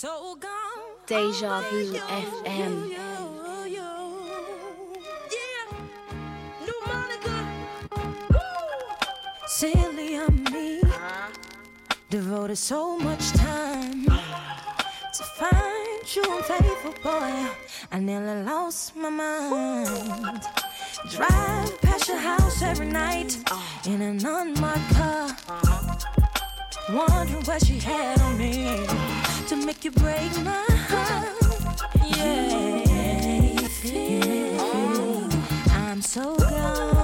so gone. Deja Vu FM. Silly of me, devoted so much time to find you unfaithful boy. I nearly lost my mind. Drive past your house every night in an unmarked car, wondering what she had on me to make you break my heart. Yeah, oh, I'm so gone.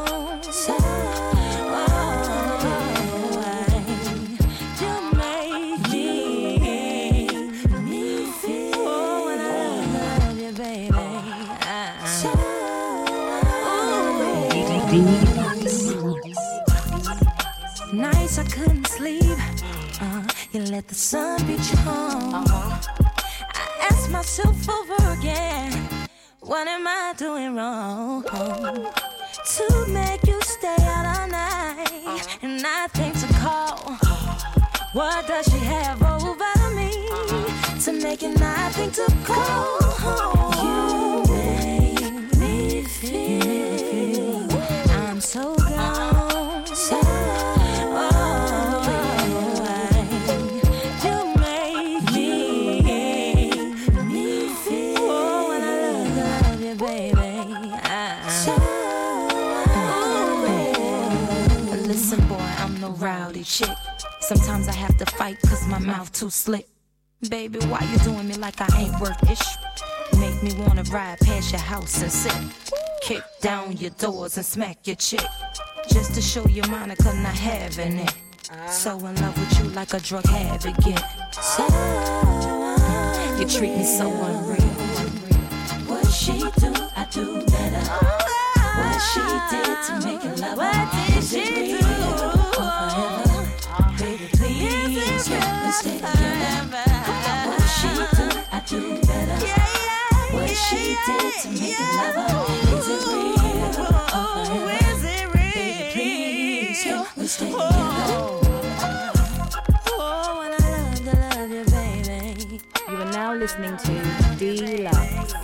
Let the sun beat you home. I ask myself over again, what am I doing wrong? To make you stay out all night and not think to call. What does she have over me to make it not think to call? You make me feel Sometimes I have to fight cause my mouth too slick. Baby, why you doing me like I ain't worth it? Make me wanna ride past your house and sit. Kick down your doors and smack your chick. Just to show you Monica not having it. So in love with you like a drug habit get. So you treat me so unreal. What she do, I do better. What she did to make it love What did she do? What she did to make it love oh, Is it real or forever? Baby, please, can we stay together? Oh, when I love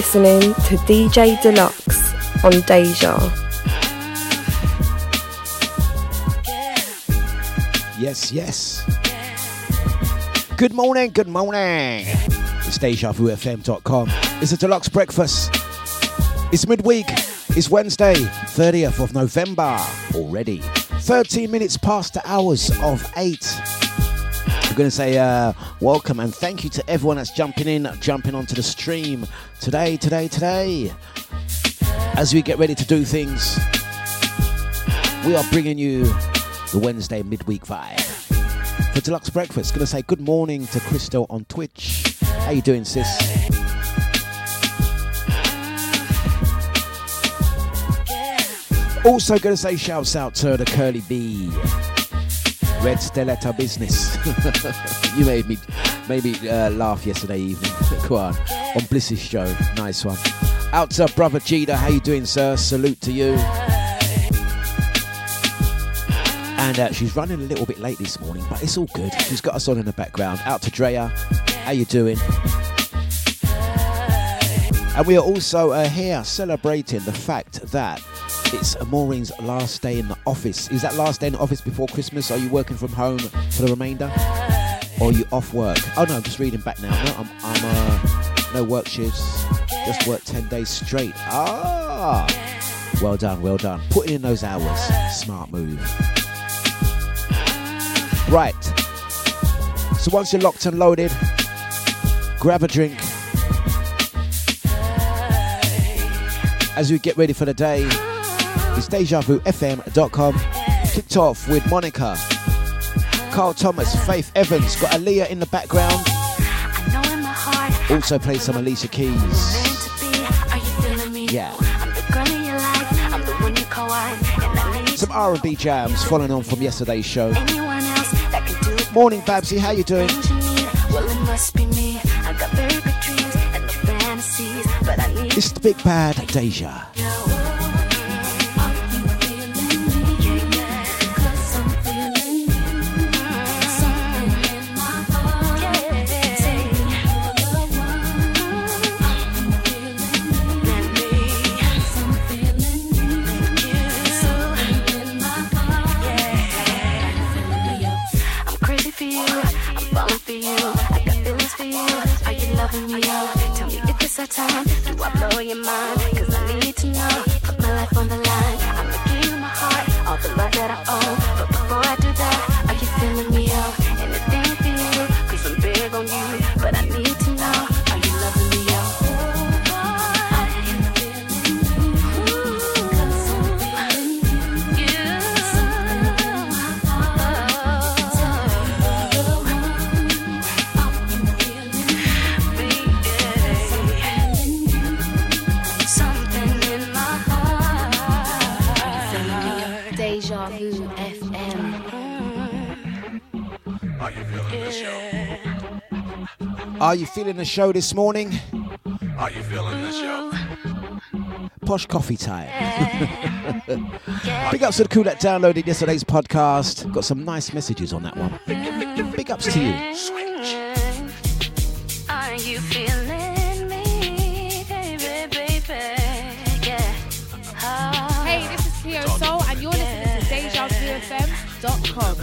Listening to DJ Dlux on Deja. Yes, yes. Good morning, good morning. It's DejaVuFM.com. It's a Dlux breakfast. It's midweek. It's Wednesday, 30th of November already. 13 minutes past the hours of 8. I'm going to say uh, welcome and thank you to everyone that's jumping in, jumping onto the stream today, today, today. As we get ready to do things, we are bringing you the Wednesday midweek vibe. For Dlux Breakfast, to say good morning to Crystal on Twitch. How you doing, sis? Also to say shouts out to the Curly B. Red Stiletto Business. you made me made me uh, laugh yesterday evening. Go on. On Bliss's show. Nice one. Out to brother Jida. How you doing, sir? Salute to you. And uh, she's running a little bit late this morning, but it's all good. She's got us on in the background. Out to Drea. How you doing? And we are also uh, here celebrating the fact that it's Maureen's last day in the office. Is that last day in the office before Christmas? Are you working from home for the remainder? Or are you off work? Oh no, I'm just reading back now. No, I'm, I'm uh, no work shifts. Just work 10 days straight. Ah! Well done, well done. Putting in those hours. Smart move. Right. So once you're locked and loaded, grab a drink. As we get ready for the day, it's DejaVuFM.com. Kicked off with Monica, Carl Thomas, Faith Evans, got Aaliyah in the background. Also played some Alicia Keys. Yeah. Some R&B jams following on from yesterday's show. Morning, Babsy. How you doing? It's the big bad Deja. Loving? Tell me if it's our time. Do I blow your mind? Cause I need to know. Put my life on the line. I'ma give you my heart, all the love that I own. But before I do that, are you feeling me? Oh, Are you feeling the show this morning? Are you feeling the show? Posh coffee time. Big ups to the crew that downloaded yesterday's podcast. Got some nice messages on that one. Big ups to you. Are you feeling me, baby, baby? Yeah. Oh. Hey, this is Cleo Sol, and you're listening to DejaVuFM.com.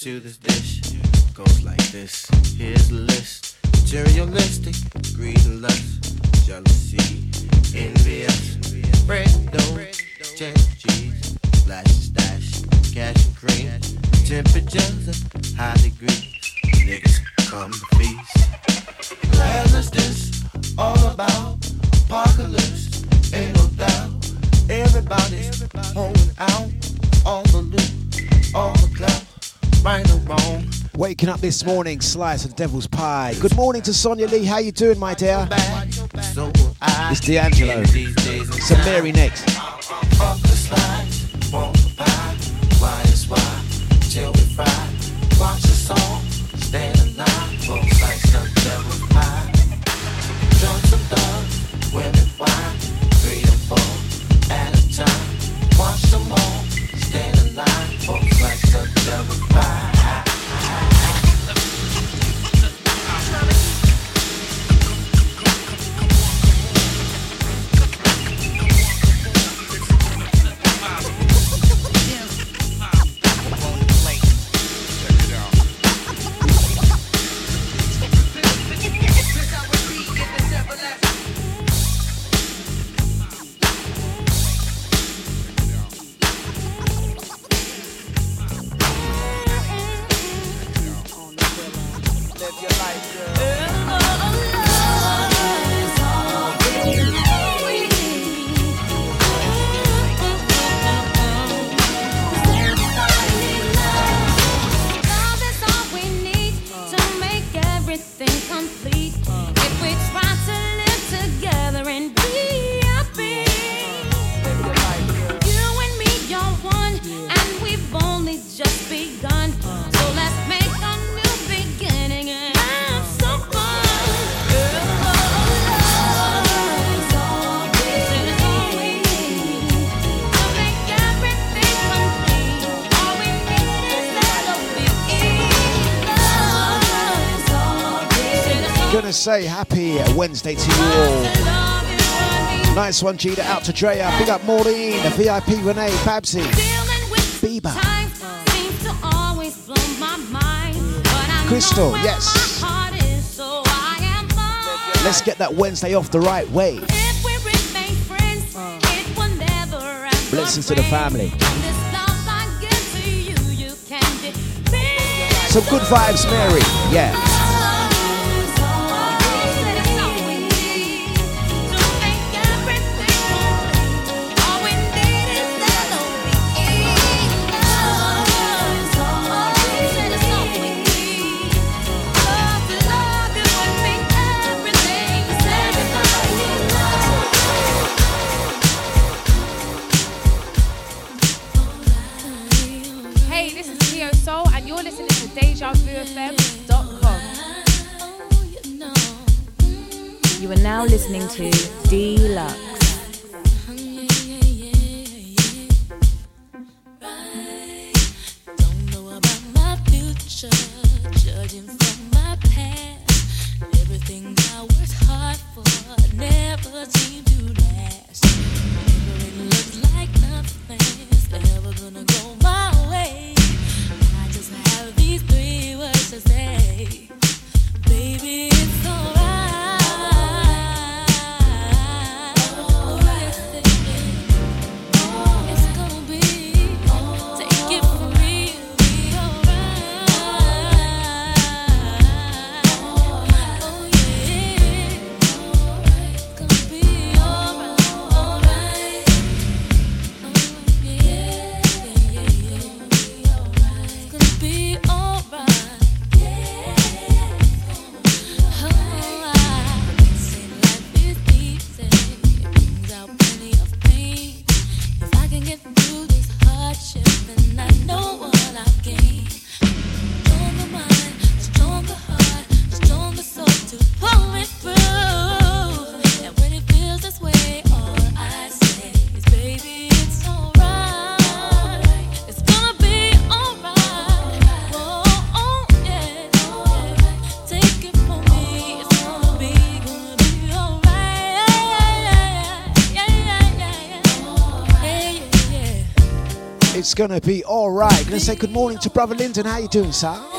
to this day. this morning, slice of devil's pie. Good morning to Sonia Lee. How you doing, my dear? It's D'Angelo. So Mary next. Watch the song. say happy Wednesday to you all. Nice one, Cheetah. Out to Dreya. Big up Maureen, the VIP Renee, Babsy, Bieber, Crystal. Yes. Let's get that Wednesday off the right way. Blessings to the family. Some good vibes, Mary. Yeah. Gonna be alright. Gonna say good morning to brother Lyndon. How you doing, sir?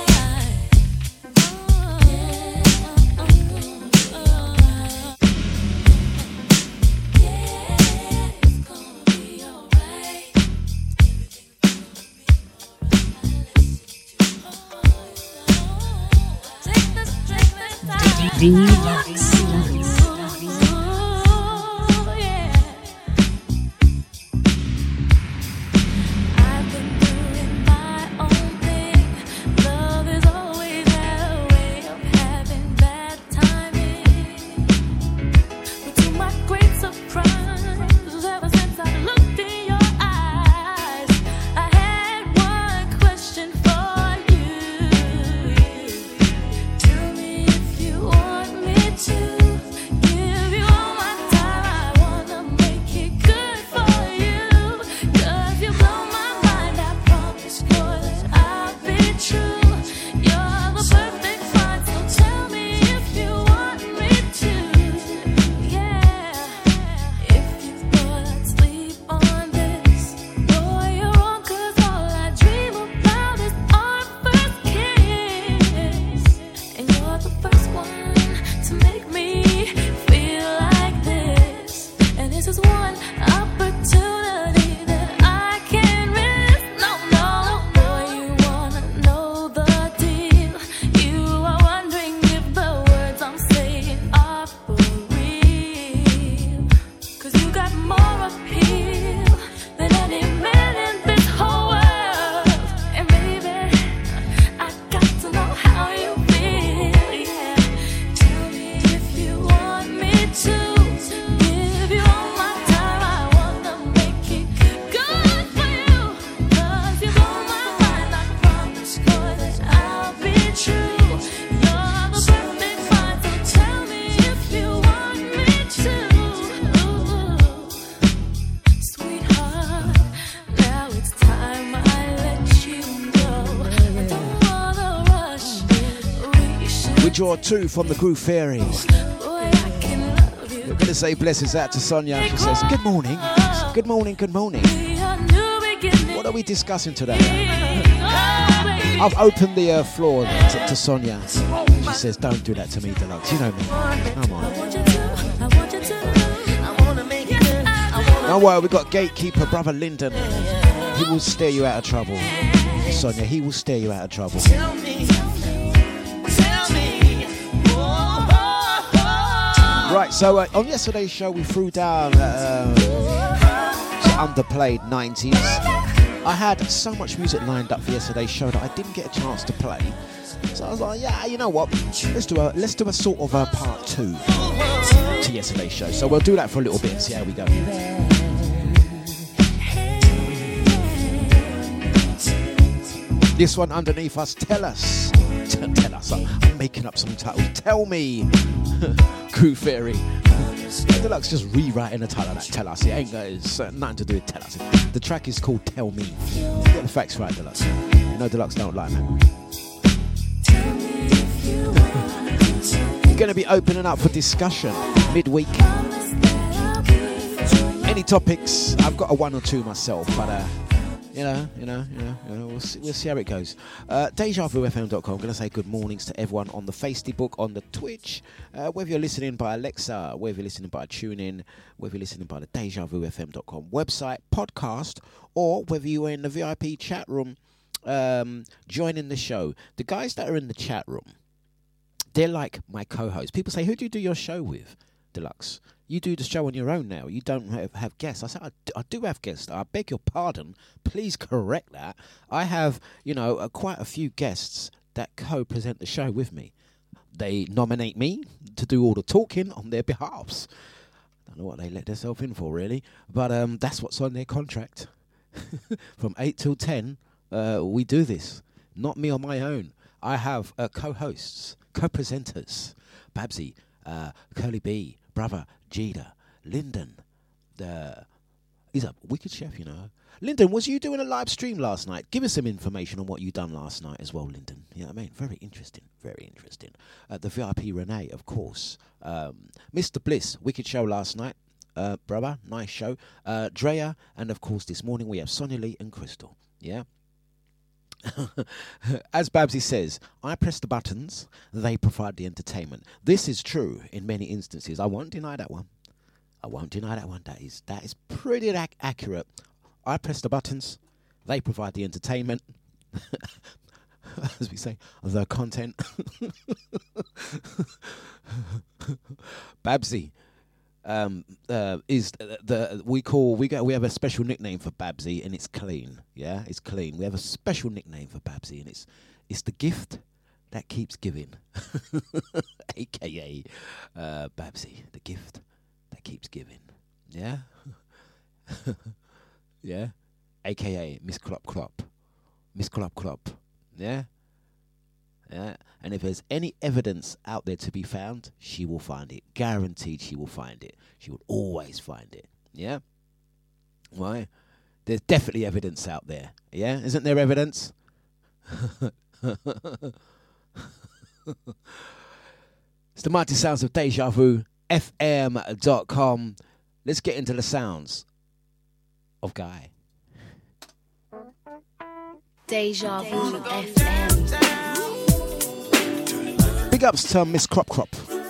Draw two from the Groove Fairies. We're going to say blessings out to Sonia. She says, Good morning. Good morning, good morning. What are we discussing today? I've opened the uh, floor to, to Sonia. She says, Don't do that to me, Dlux. You know me. Come on. Don't worry, we've got gatekeeper, brother Lyndon. He will steer you out of trouble. Sonia, he will steer you out of trouble. Right, so uh, on yesterday's show we threw down uh, underplayed 90s. I had so much music lined up for yesterday's show that I didn't get a chance to play. So I was like, yeah, you know what? Let's do a let's do a sort of a part two to yesterday's show. So we'll do that for a little bit and see how we go. This one underneath us, tell us. tell us. I'm making up some titles. Tell me. Crew Fairy. Dlux just rewriting the title that Tell Us. It ain't got it's, uh, nothing to do with Tell Us. The track is called Tell Me. Get the facts right, Dlux. You know Dlux don't lie, man. We're going to be opening up for discussion midweek. Any topics? I've got a one or two myself, but uh, you know, you know, you know, you know we'll, see, we'll see how it goes. Uh, DejaVuFM.com. I'm going to say good mornings to everyone on the Facebook, on the Twitch, uh, whether you're listening by Alexa, whether you're listening by TuneIn, whether you're listening by the DejaVuFM.com website, podcast, or whether you are in the VIP chat room um, joining the show. The guys that are in the chat room, they're like my co-hosts. People say, "Who do you do your show with?" Dlux. You do the show on your own now. You don't have, have guests. I said, I do, have guests. I beg your pardon. Please correct that. I have, you know, uh, quite a few guests that co-present the show with me. They nominate me to do all the talking on their behalfs. I don't know what they let themselves in for, really, but um, that's what's on their contract. From eight till ten, uh, we do this. Not me on my own. I have uh, co-hosts, co-presenters, Babsy, uh, Curly B, brother Jada, Lyndon. The he's a wicked chef, you know. Lyndon, was you doing a live stream last night? Give us some information on what you done last night as well, Lyndon. You know what I mean? Very interesting, very interesting. Uh, the VIP Renee, of course. Um, Mr. Bliss, wicked show last night. Uh, brother. Nice show. Uh, Drea, and of course, this morning we have Sonia Lee and Crystal. Yeah. As Babsy says, I press the buttons, they provide the entertainment. This is true in many instances. I won't deny that one. I won't deny that one. That is that is pretty ac- accurate. I press the buttons, they provide the entertainment. As we say, the content. Babsy um, uh, is the, the we call we go we have a special nickname for Babsy and it's clean. Yeah, it's clean. We have a special nickname for Babsy and it's it's the gift that keeps giving, aka uh, Babsy, the gift that keeps giving. Yeah, yeah, aka Miss Clop Clop, Miss Clop Clop. Yeah. Yeah. And if there's any evidence out there to be found, she will find it. Guaranteed she will find it. She will always find it. Yeah? Why? There's definitely evidence out there. Yeah? Isn't there evidence? it's the mighty sounds of Deja Vu, FM.com. Let's get into the sounds of Guy. Deja Vu FM. Big ups to Miss Crop Crop.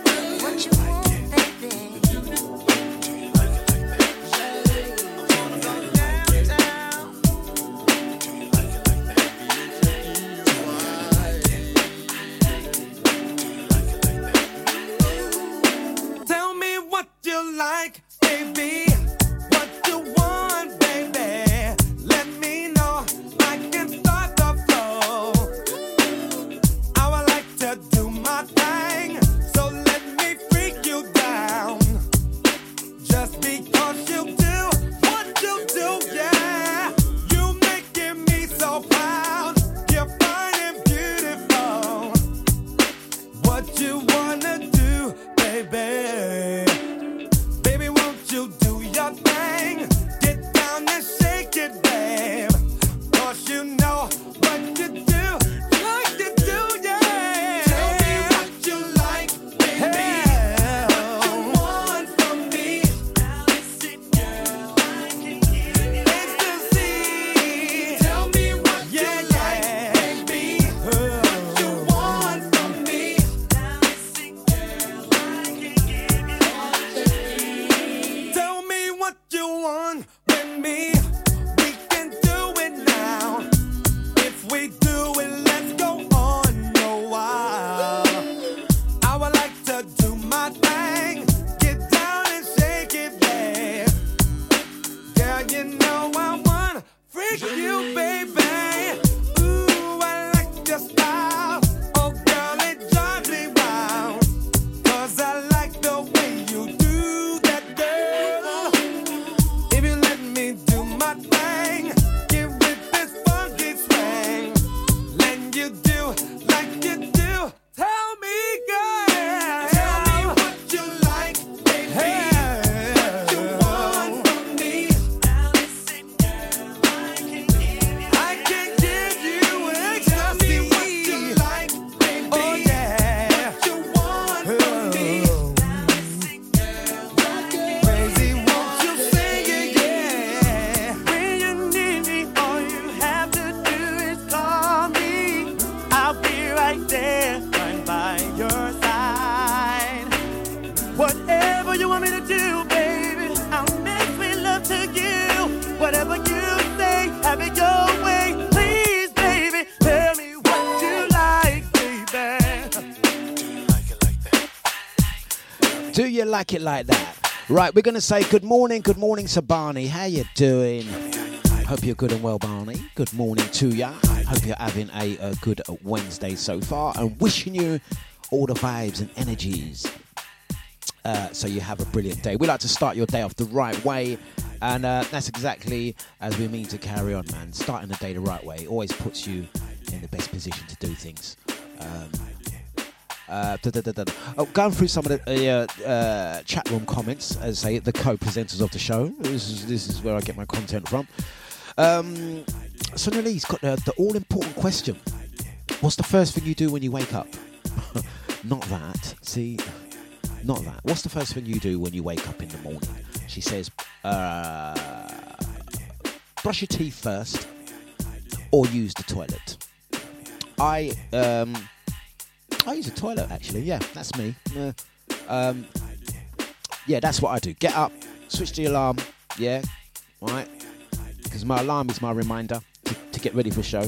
Like it like that? Right, we're going to say good morning, good morning Barney. How you doing? Hope you're good and well, Barney. Good morning to ya. Hope you're having a, a good Wednesday so far and wishing you all the vibes and energies uh, so you have a brilliant day. We like to start your day off the right way, and uh, that's exactly as we mean to carry on, man. Starting the day the right way always puts you in the best position to do things. Um, uh, da, da, da. Oh, going through some of the uh, uh, chat room comments, as say, the co-presenters of the show. This is this is where I get my content from. Um, Sonia Lee's got the, the all-important question: What's the first thing you do when you wake up? Not that. See, not that. What's the first thing you do when you wake up in the morning? She says, uh, brush your teeth first or use the toilet. I um, I use the toilet actually. Yeah, that's me. Um, yeah, that's what I do. Get up, switch the alarm. Yeah, right. Because my alarm is my reminder to, to get ready for show.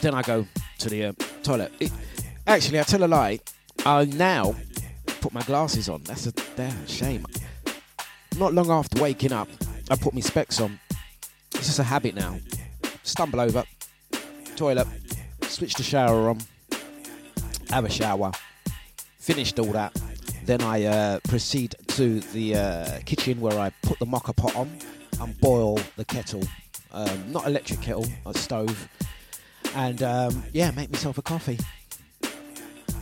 Then I go to the uh, toilet. It, actually, I tell a lie. I now put my glasses on. That's a damn shame. Not long after waking up, I put my specs on. It's just a habit now. Stumble over, toilet, switch the shower on, have a shower, finished all that. Then I uh, proceed to the uh, kitchen where I put the moka pot on and boil the kettle. Um, not electric kettle, a stove. And um, yeah, make myself a coffee.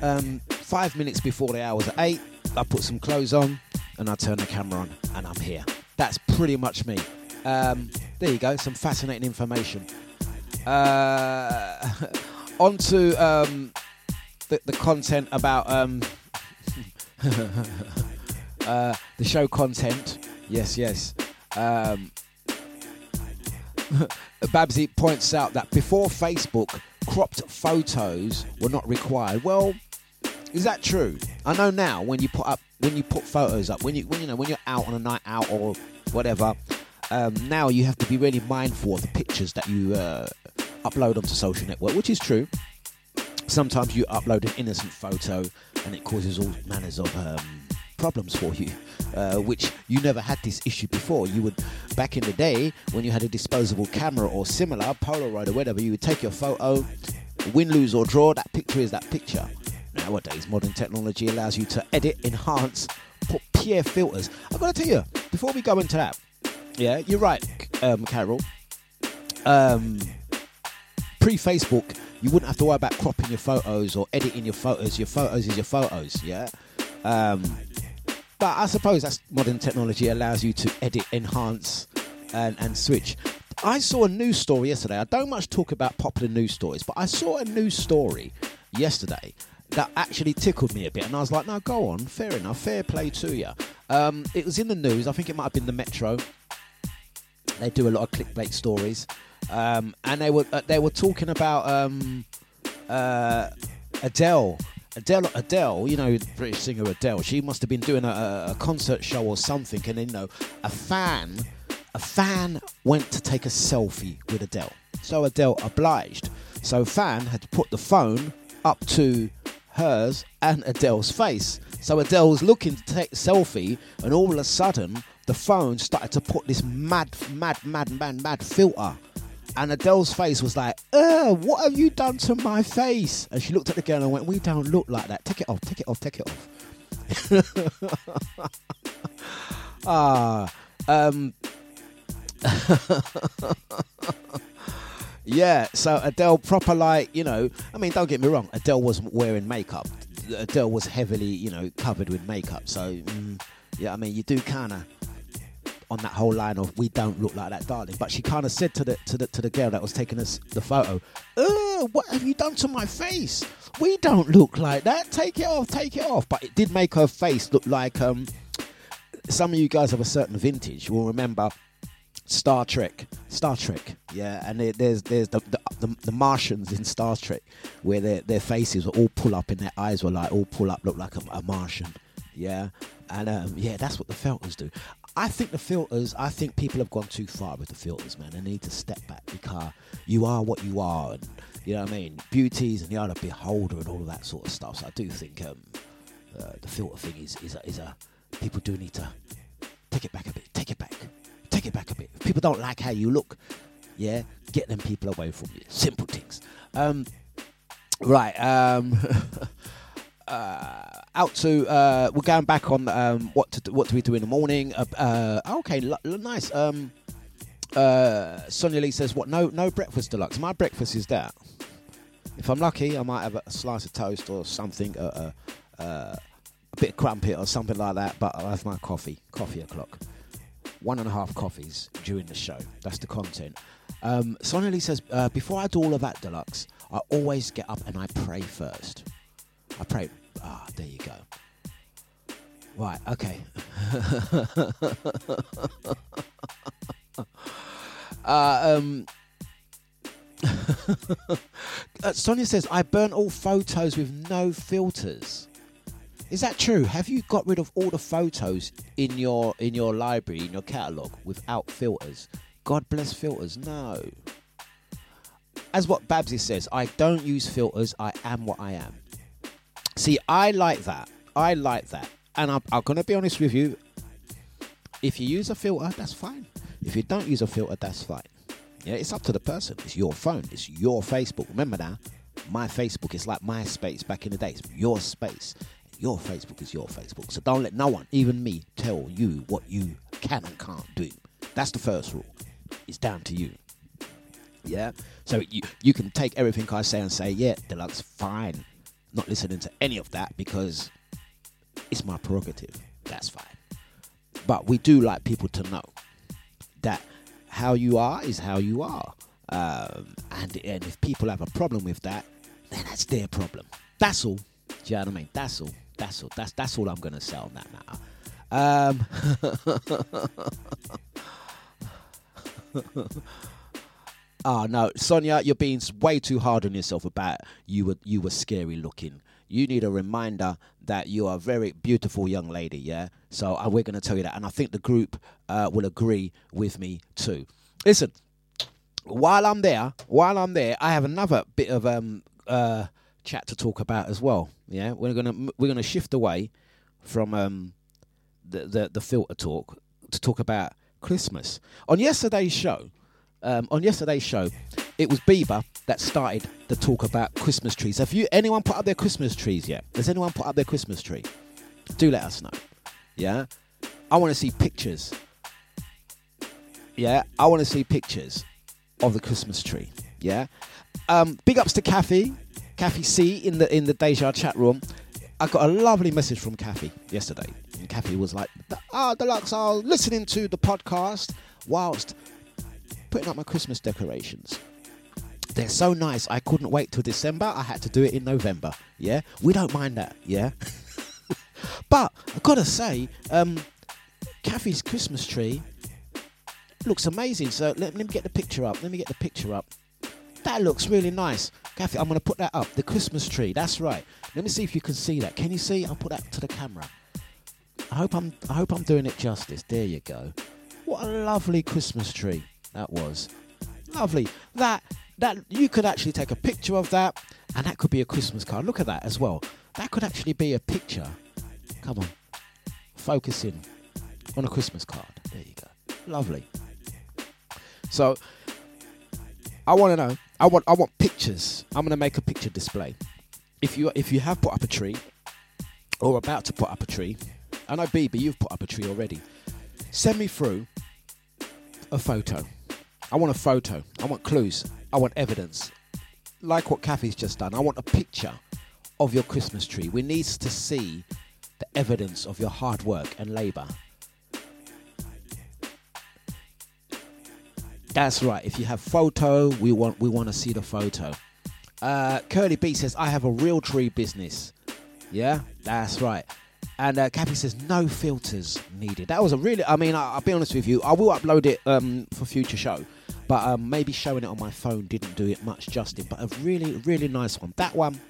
Um, five minutes before the hours at eight, I put some clothes on and I turn the camera on and I'm here. That's pretty much me. Um, there you go, some fascinating information. Uh, on to um, the, the content about um, uh, the show content. Yes, yes. Um, Babsy points out that before Facebook, cropped photos were not required. Well, is that true? I know now when you put up when you put photos up when you when you know when you're out on a night out or whatever. Um, now you have to be really mindful of the pictures that you uh, upload onto social network, which is true. Sometimes you upload an innocent photo and it causes all manners of um, problems for you, uh, which you never had this issue before. You would, back in the day, when you had a disposable camera or similar, Polaroid or whatever, you would take your photo, win, lose, or draw, that picture is that picture. Nowadays, modern technology allows you to edit, enhance, put peer filters. I've got to tell you, before we go into that, yeah, you're right, um, Carol. Um, Pre Facebook, you wouldn't have to worry about cropping your photos or editing your photos. Your photos is your photos, yeah. Um, but I suppose that's modern technology allows you to edit, enhance, and, and switch. I saw a news story yesterday. I don't much talk about popular news stories, but I saw a news story yesterday that actually tickled me a bit, and I was like, "No, go on, fair enough, fair play to you." Um, it was in the news. I think it might have been the Metro. They do a lot of clickbait stories, um, and they were uh, they were talking about um, uh, Adele. Adele, Adele, you know, British singer Adele. She must have been doing a, a concert show or something, and then, you know, a fan, a fan went to take a selfie with Adele. So Adele obliged. So fan had to put the phone up to hers and Adele's face. So Adele was looking to take a selfie, and all of a sudden, the phone started to put this mad, mad, mad, mad, mad filter. And Adele's face was like, Ugh, what have you done to my face? And she looked at the girl and went, We don't look like that. Take it off, take it off, take it off. ah, um, yeah, so Adele proper like, you know, I mean, don't get me wrong, Adele wasn't wearing makeup. Adele was heavily, you know, covered with makeup. So, mm, yeah, I mean, you do kind of on that whole line of "we don't look like that, darling." But she kind of said to the to the to the girl that was taking us the photo, "Oh, what have you done to my face? We don't look like that. Take it off, take it off." But it did make her face look like um. Some of you guys of a certain vintage will remember Star Trek, Star Trek, yeah, and there, there's there's the, the the Martians in Star Trek where their their faces were all pull up and their eyes were like all pull up, look like a, a Martian, yeah, and um, yeah, that's what the filters do. I think the filters, I think people have gone too far with the filters, man. They need to step back because you are what you are, and you know what I mean. Beauties and the other beholder and all of that sort of stuff. So I do think um, uh, the filter thing is is a, is a people do need to take it back a bit, take it back, take it back a bit. If people don't like how you look, yeah, get them people away from you. Simple things. Um, right. Um, uh, out to uh, we're going back on um, what to what do we do in the morning? Uh, uh, okay, l- l- nice. Um, uh, Sonia Lee says, "What? No, no breakfast Dlux. My breakfast is that. If I'm lucky, I might have a slice of toast or something, uh, uh, a bit of crumpet or something like that. But I'll have my coffee, coffee o'clock. One and a half coffees during the show. That's the content." Um, Sonia Lee says, "Before I do all of that Dlux, I always get up and I pray first. I pray. Ah, there you go. Right, okay. uh, um, uh, Sonia says, I burnt all photos with no filters. Is that true? Have you got rid of all the photos in your in your library, in your catalogue, without filters? God bless filters. No. As what Babsy says, I don't use filters. I am what I am. See, I like that. I like that. And I'm, I'm going to be honest with you. If you use a filter, that's fine. If you don't use a filter, that's fine. Yeah, it's up to the person. It's your phone. It's your Facebook. Remember now, my Facebook is like MySpace back in the days. Your space. Your Facebook is your Facebook. So don't let no one, even me, tell you what you can and can't do. That's the first rule. It's down to you. Yeah. So you you can take everything I say and say, yeah, Dlux, fine. Not listening to any of that because it's my prerogative. That's fine. But we do like people to know that how you are is how you are. Um, and, and if people have a problem with that, then that's their problem. That's all. Do you know what I mean? That's all. That's all. That's that's all I'm gonna say on that matter. Um, oh no, Sonia, you're being way too hard on yourself about you were you were scary looking. You need a reminder that you are a very beautiful young lady. Yeah, so uh, we're gonna tell you that, and I think the group uh, will agree with me too. Listen, while I'm there, while I'm there, I have another bit of um uh chat to talk about as well. Yeah, we're gonna we're gonna shift away from um the the, the filter talk to talk about Christmas. On yesterday's show, um, on yesterday's show, it was Bieber that started the talk about Christmas trees. Have you anyone put up their Christmas trees yet? Has anyone put up their Christmas tree? Do let us know. Yeah, I want to see pictures. Yeah, I want to see pictures of the Christmas tree. Yeah, um, big ups to Kathy, Kathy C in the in the Deja chat room. I got a lovely message from Kathy yesterday. And Kathy was like, Ah, Dlux, I was listening to the podcast whilst putting up my Christmas decorations. They're so nice. I couldn't wait till December. I had to do it in November. Yeah, we don't mind that. Yeah, but I've got to say, um, Kathy's Christmas tree looks amazing. So let, let me get the picture up. Let me get the picture up. That looks really nice. Kathy, I'm going to put that up. The Christmas tree. That's right. Let me see if you can see that. Can you see? I'll put that to the camera. I hope I'm I hope I'm doing it justice. There you go. What a lovely Christmas tree that was. Lovely. That that you could actually take a picture of that and that could be a Christmas card. Look at that as well. That could actually be a picture. Come on. Focus in on a Christmas card. There you go. Lovely. So I want to know. I want I want pictures. I'm going to make a picture display. If you if you have put up a tree or about to put up a tree, I know BB you've put up a tree already. Send me through a photo. I want a photo. I want clues. I want evidence. Like what Kathy's just done. I want a picture of your Christmas tree. We need to see the evidence of your hard work and labour. That's right. If you have photo, we want we want to see the photo. Uh, Curly B says I have a real tree business. Yeah, that's right. And uh, Kathy says no filters needed. That was a really. I mean, I, will be honest with you. I will upload it um, for future show, but um, maybe showing it on my phone didn't do it much justice. But a really, really nice one. That one,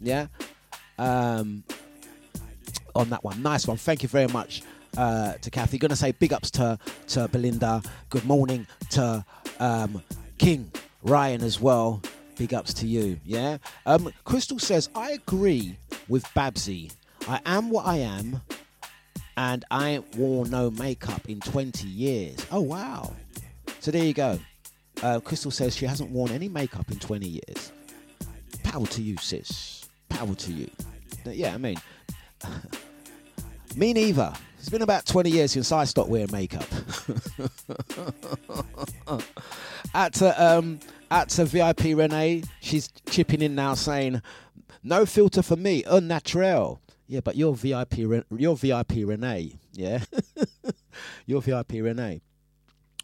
yeah. Um, on that one, nice one. Thank you very much uh, to Kathy. Gonna say big ups to to Belinda. Good morning to um, King Ryan as well. Big ups to you. Yeah. Um, Crystal says I agree with Babsy. I am what I am, and I ain't worn no makeup in 20 years. Oh wow. So there you go. Uh, Crystal says she hasn't worn any makeup in 20 years. Power to you, sis. Power to you. Yeah, I mean, me neither. It's been about 20 years since I stopped wearing makeup. at uh, um, at uh, VIP Renee, she's chipping in now saying, "No filter for me, unnatural." Yeah, but you're VIP, Re- you're VIP Renee. Yeah, you're VIP Renee.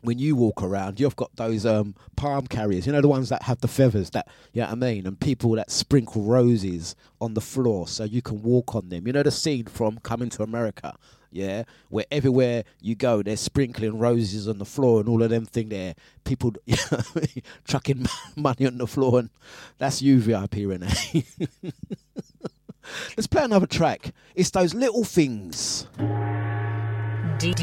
When you walk around, you've got those um, palm carriers, you know, the ones that have the feathers, that, you know what I mean? And people that sprinkle roses on the floor so you can walk on them. You know the scene from Coming to America, yeah? Where everywhere you go, they're sprinkling roses on the floor and all of them thing there. People you know I mean? chucking money on the floor, and that's you, VIP, Renee. Let's play another track. It's those little things. Good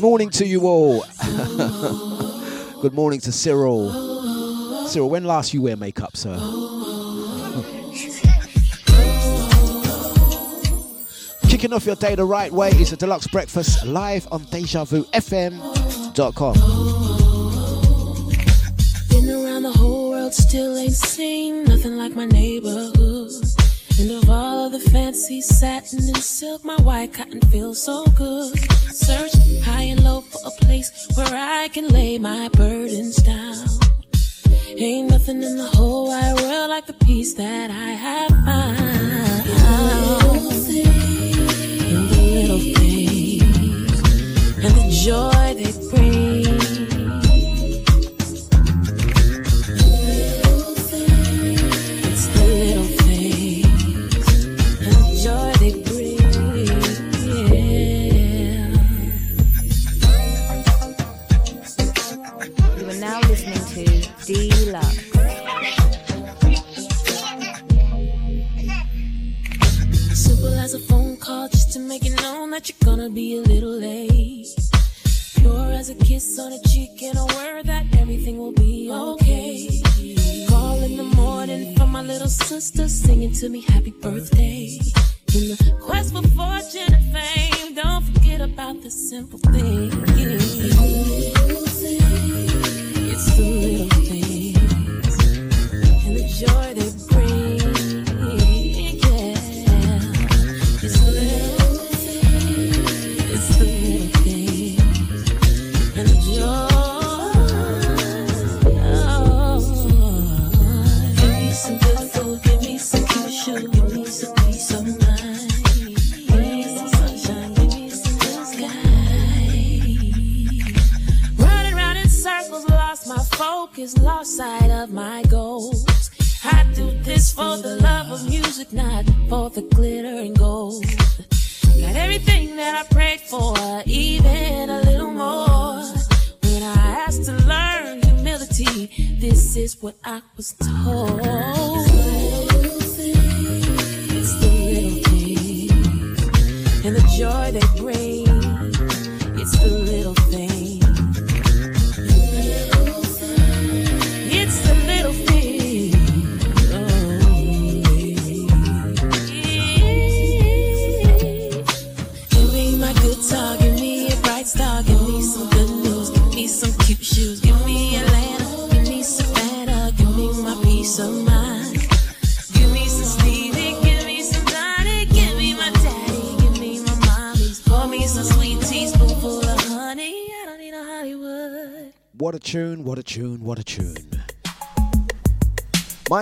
morning to you all. Good morning to Cyril. Cyril, when last you wear makeup, sir? Kicking off your day the right way is a Dlux breakfast live on DejaVuFM.com. Been around the whole world, still ain't seen nothing like my neighborhood. And of all of the fancy satin and silk, my white cotton feels so good. Search high and low for a place where I can lay my burdens down. Ain't nothing in the whole wide world like the peace that I have found. In the little things and the joy they bring. That you're gonna be a little late. Pure as a kiss on a cheek and a word that everything will be okay. Call in the morning for my little sister singing to me happy birthday. In the quest for fortune and fame, don't forget about the simple things. It's the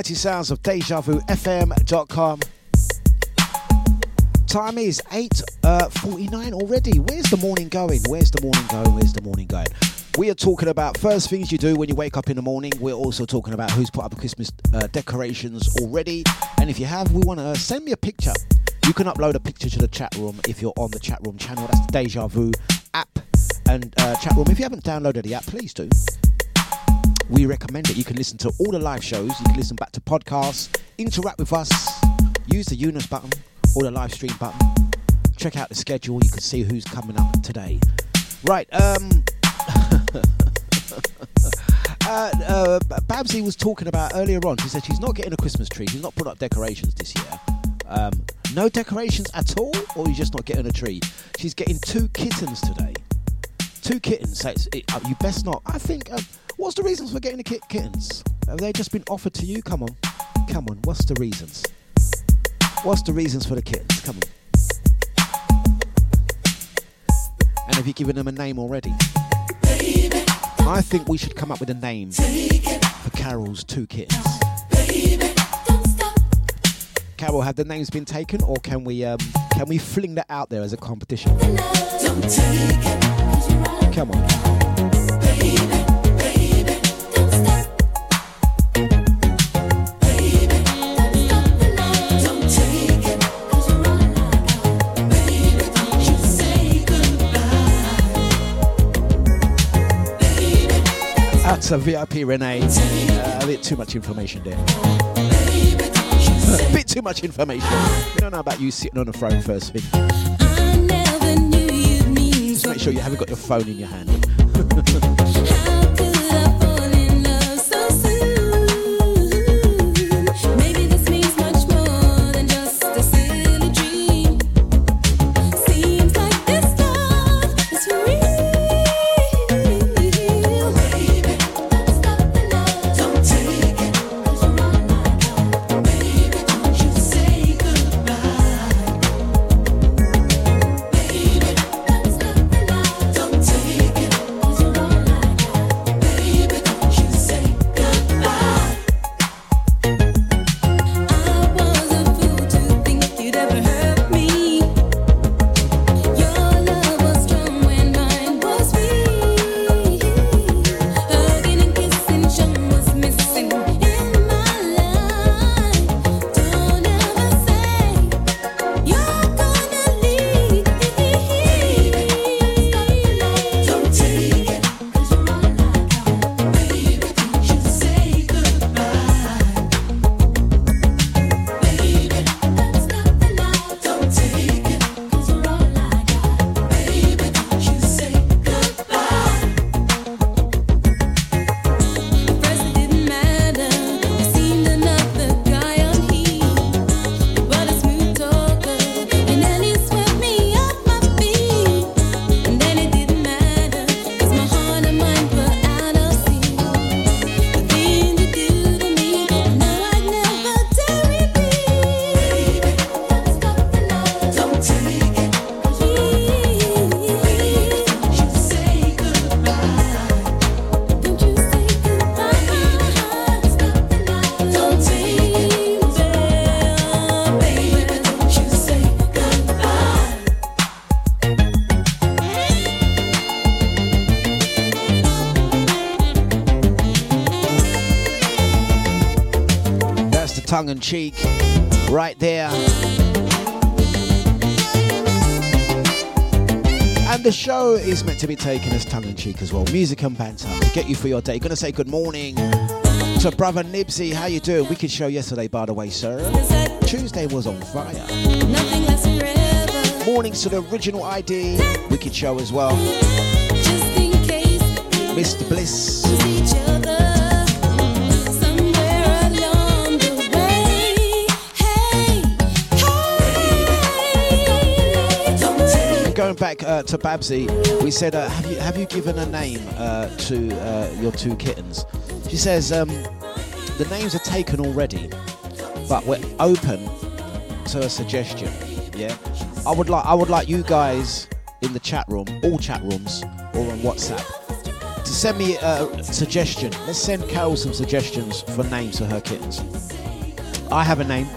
Mighty sounds of DejaVuFM.com. Time is 8.49 already. Where's the morning going? Where's the morning going? Where's the morning going? We are talking about first things you do when you wake up in the morning. We're also talking about who's put up Christmas uh, decorations already. And if you have, we want to uh, send me a picture. You can upload a picture to the chat room if you're on the chat room channel. That's the Deja Vu app and uh, chat room. If you haven't downloaded the app, please do. We recommend that You can listen to all the live shows. You can listen back to podcasts, interact with us, use the Eunice button or the live stream button. Check out the schedule. You can see who's coming up today. Right. Um. uh, uh, Babsy was talking about earlier on. She said she's not getting a Christmas tree. She's not put up decorations this year. Um, no decorations at all, or you're just not getting a tree. She's getting two kittens today. Two kittens. So it, uh, you best not. I think. Uh, what's the reasons for getting the kit- kittens? Have they just been offered to you? Come on, come on. What's the reasons? What's the reasons for the kittens? Come on. And have you given them a name already? Baby, I think we should come up with a name for Carol's two kittens. Baby, Carol, have the names been taken, or can we um, can we fling that out there as a competition? Come on. That's a VIP Renee. Uh, a bit too much information there. a bit too much information. We don't know about you sitting on the throne first thing. Just make sure you haven't got your phone in your hand. Cheek right there. And the show is meant to be taken as tongue in cheek as well. Music and banter. Get you for your day. Gonna say good morning to brother Nibsy. How you doing? Wicked show yesterday, by the way, sir. Tuesday was on fire. Nothing lasts forever. Mornings to the original ID. Wicked show as well. Just in case Mr. Bliss. Back uh, to Babsy, we said, uh, have you have you given a name uh, to uh, your two kittens? She says um, the names are taken already, but we're open to a suggestion. Yeah, I would like I would like you guys in the chat room, all chat rooms, or on WhatsApp, to send me a suggestion. Let's send Carol some suggestions for names for her kittens. I have a name.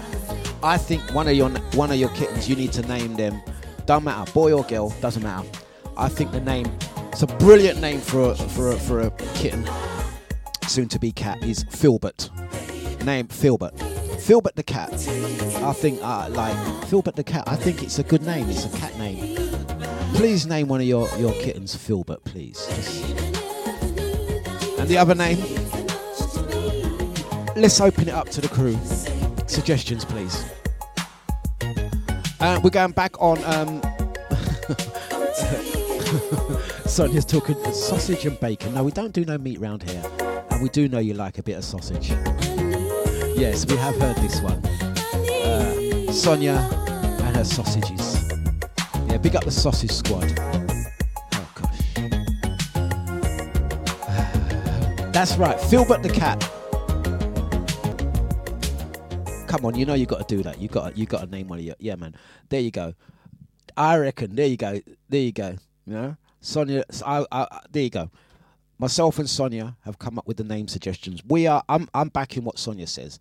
I think one of your one of your kittens, you need to name them. Don't matter, boy or girl, doesn't matter. I think the name, it's a brilliant name for a, for a, for a kitten, soon to be cat, is Filbert. Name Filbert. Filbert the cat. I think uh, like Filbert the cat. I think it's a good name. It's a cat name. Please name one of your your kittens Filbert, please. Just- And the other name. Let's open it up to the crew. Suggestions, please. Uh, we're going back on. Um, Sonia's talking sausage and bacon. No, we don't do no meat round here, and we do know you like a bit of sausage. Yes, we have heard this one. Uh, Sonia and her sausages. Yeah, big up the sausage squad. Oh gosh. That's right, Filbert the cat. Come on, you know you've got to do that. You got you got to name one of your yeah, man. There you go. I reckon. There you go. There you go. You know, Sonia. I, I, there you go. Myself and Sonia have come up with the name suggestions. We are. I'm. I'm backing what Sonia says.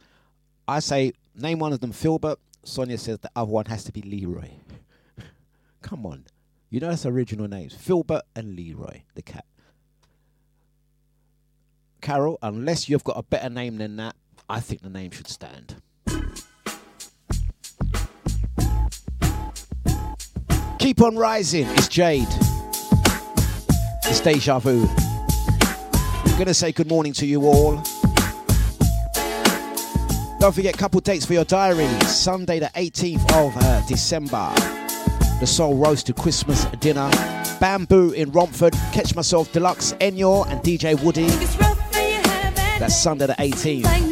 I say name one of them Filbert. Sonia says the other one has to be Leroy. Come on, You know that's original names. Filbert and Leroy, the cat. Carol, unless you've got a better name than that, I think the name should stand. Keep on rising. It's Jade. It's Deja Vu. I'm gonna say good morning to you all. Don't forget, a couple dates for your diary. Sunday, the 18th of uh, December, the Soul Roasted Christmas dinner. Bamboo in Romford. Catch myself, Dlux, Enyor, and DJ Woody. That's Sunday, the 18th.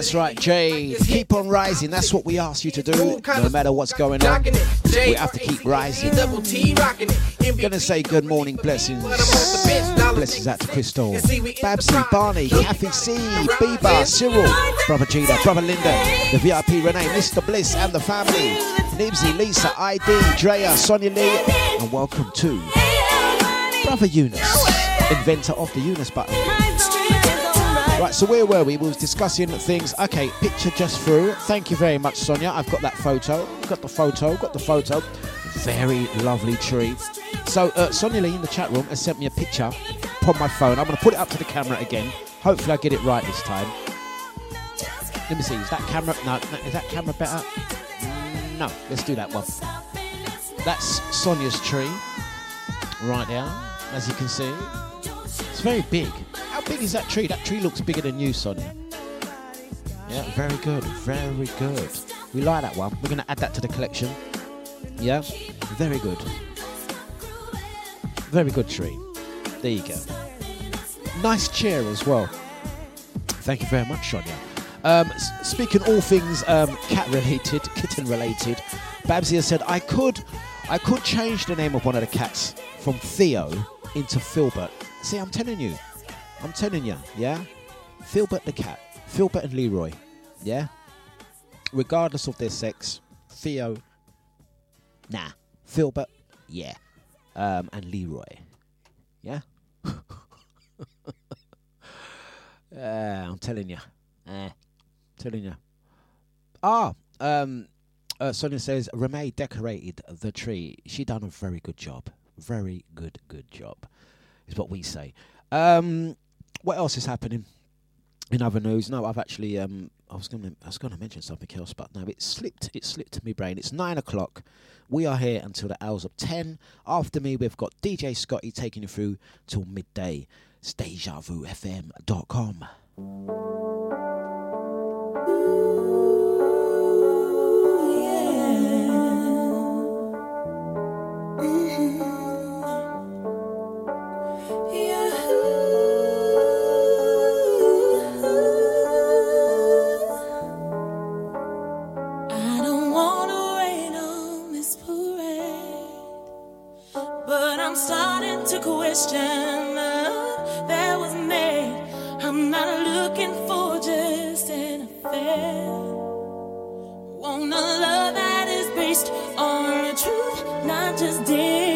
That's right, Jade. Keep on rising. That's what we ask you to do. No matter what's going on, we have to keep rising. Gonna say good morning, blessings. Blessings out to Crystal, Babsy, Barney, Kathy C, Bieber, Cyril, Brother Gina, Brother Linda, the VIP Renee, Mr. Bliss, and the family. Nibsy, Lisa, ID, Drea, Sonia Lee, and welcome to Brother Eunice, inventor of the Eunice button. Right, so where were we? We was discussing things. Okay, picture just through. Thank you very much, Sonia. I've got that photo. Got the photo. Got the photo. Very lovely tree. So uh, Sonia Lee in the chat room has sent me a picture upon my phone. I'm going to put it up to the camera again. Hopefully, I get it right this time. Let me see. Is that camera? No, is that camera better? No. Let's do that one. That's Sonia's tree right there, as you can see. It's very big. How big is that tree? That tree looks bigger than you, Sonia. Yeah, very good, very good. We like that one. We're going to add that to the collection. Yeah, very good. Very good tree. There you go. Nice chair as well. Thank you very much, Sonia. Um, speaking all things um, cat related, kitten related, Babsy has said I could, I could change the name of one of the cats from Theo into Filbert. See, I'm telling you, I'm telling you, yeah. Filbert the cat, Filbert and Leroy, yeah. Regardless of their sex, Theo, nah. Filbert, yeah. Um, and Leroy, yeah. Uh, I'm telling you. Uh, telling you. Ah, um, uh, Sonia says Remay decorated the tree. She done a very good job. Very good, good job, is what we say. Um, what else is happening? In other news, no, I've actually um, I was gonna I was gonna mention something else, but no, it slipped it slipped to my brain. It's nine o'clock. We are here until the hours of ten. After me, we've got DJ Scotty taking you through till midday. It's DejaVuFM.com. question that was made. I'm not looking for just an affair. Want a love that is based on truth, not just dare.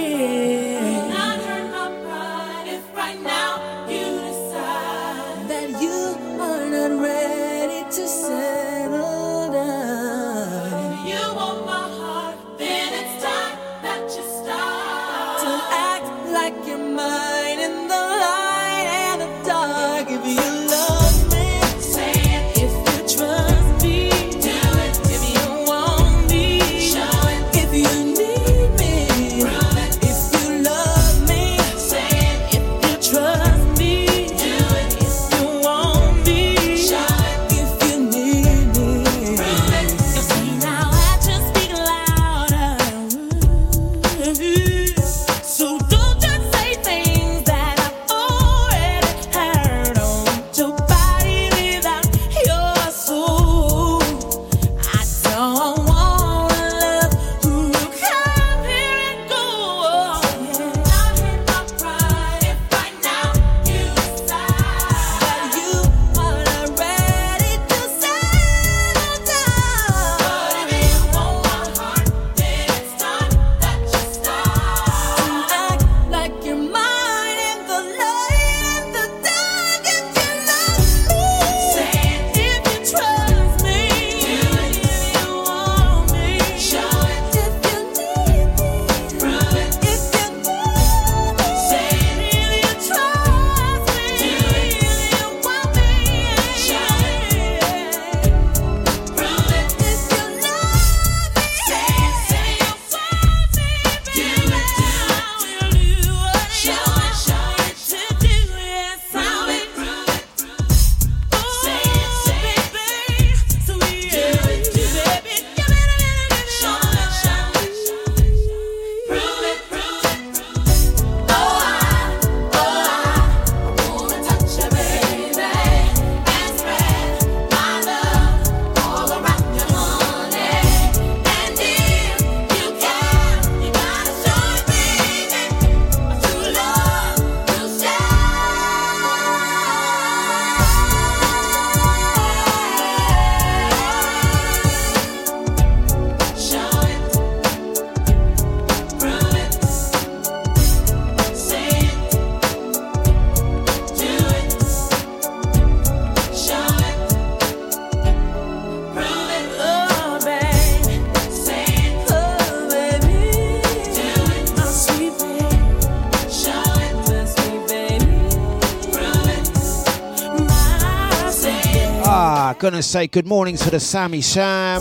Ah, gonna say good morning to the Sammy Sam.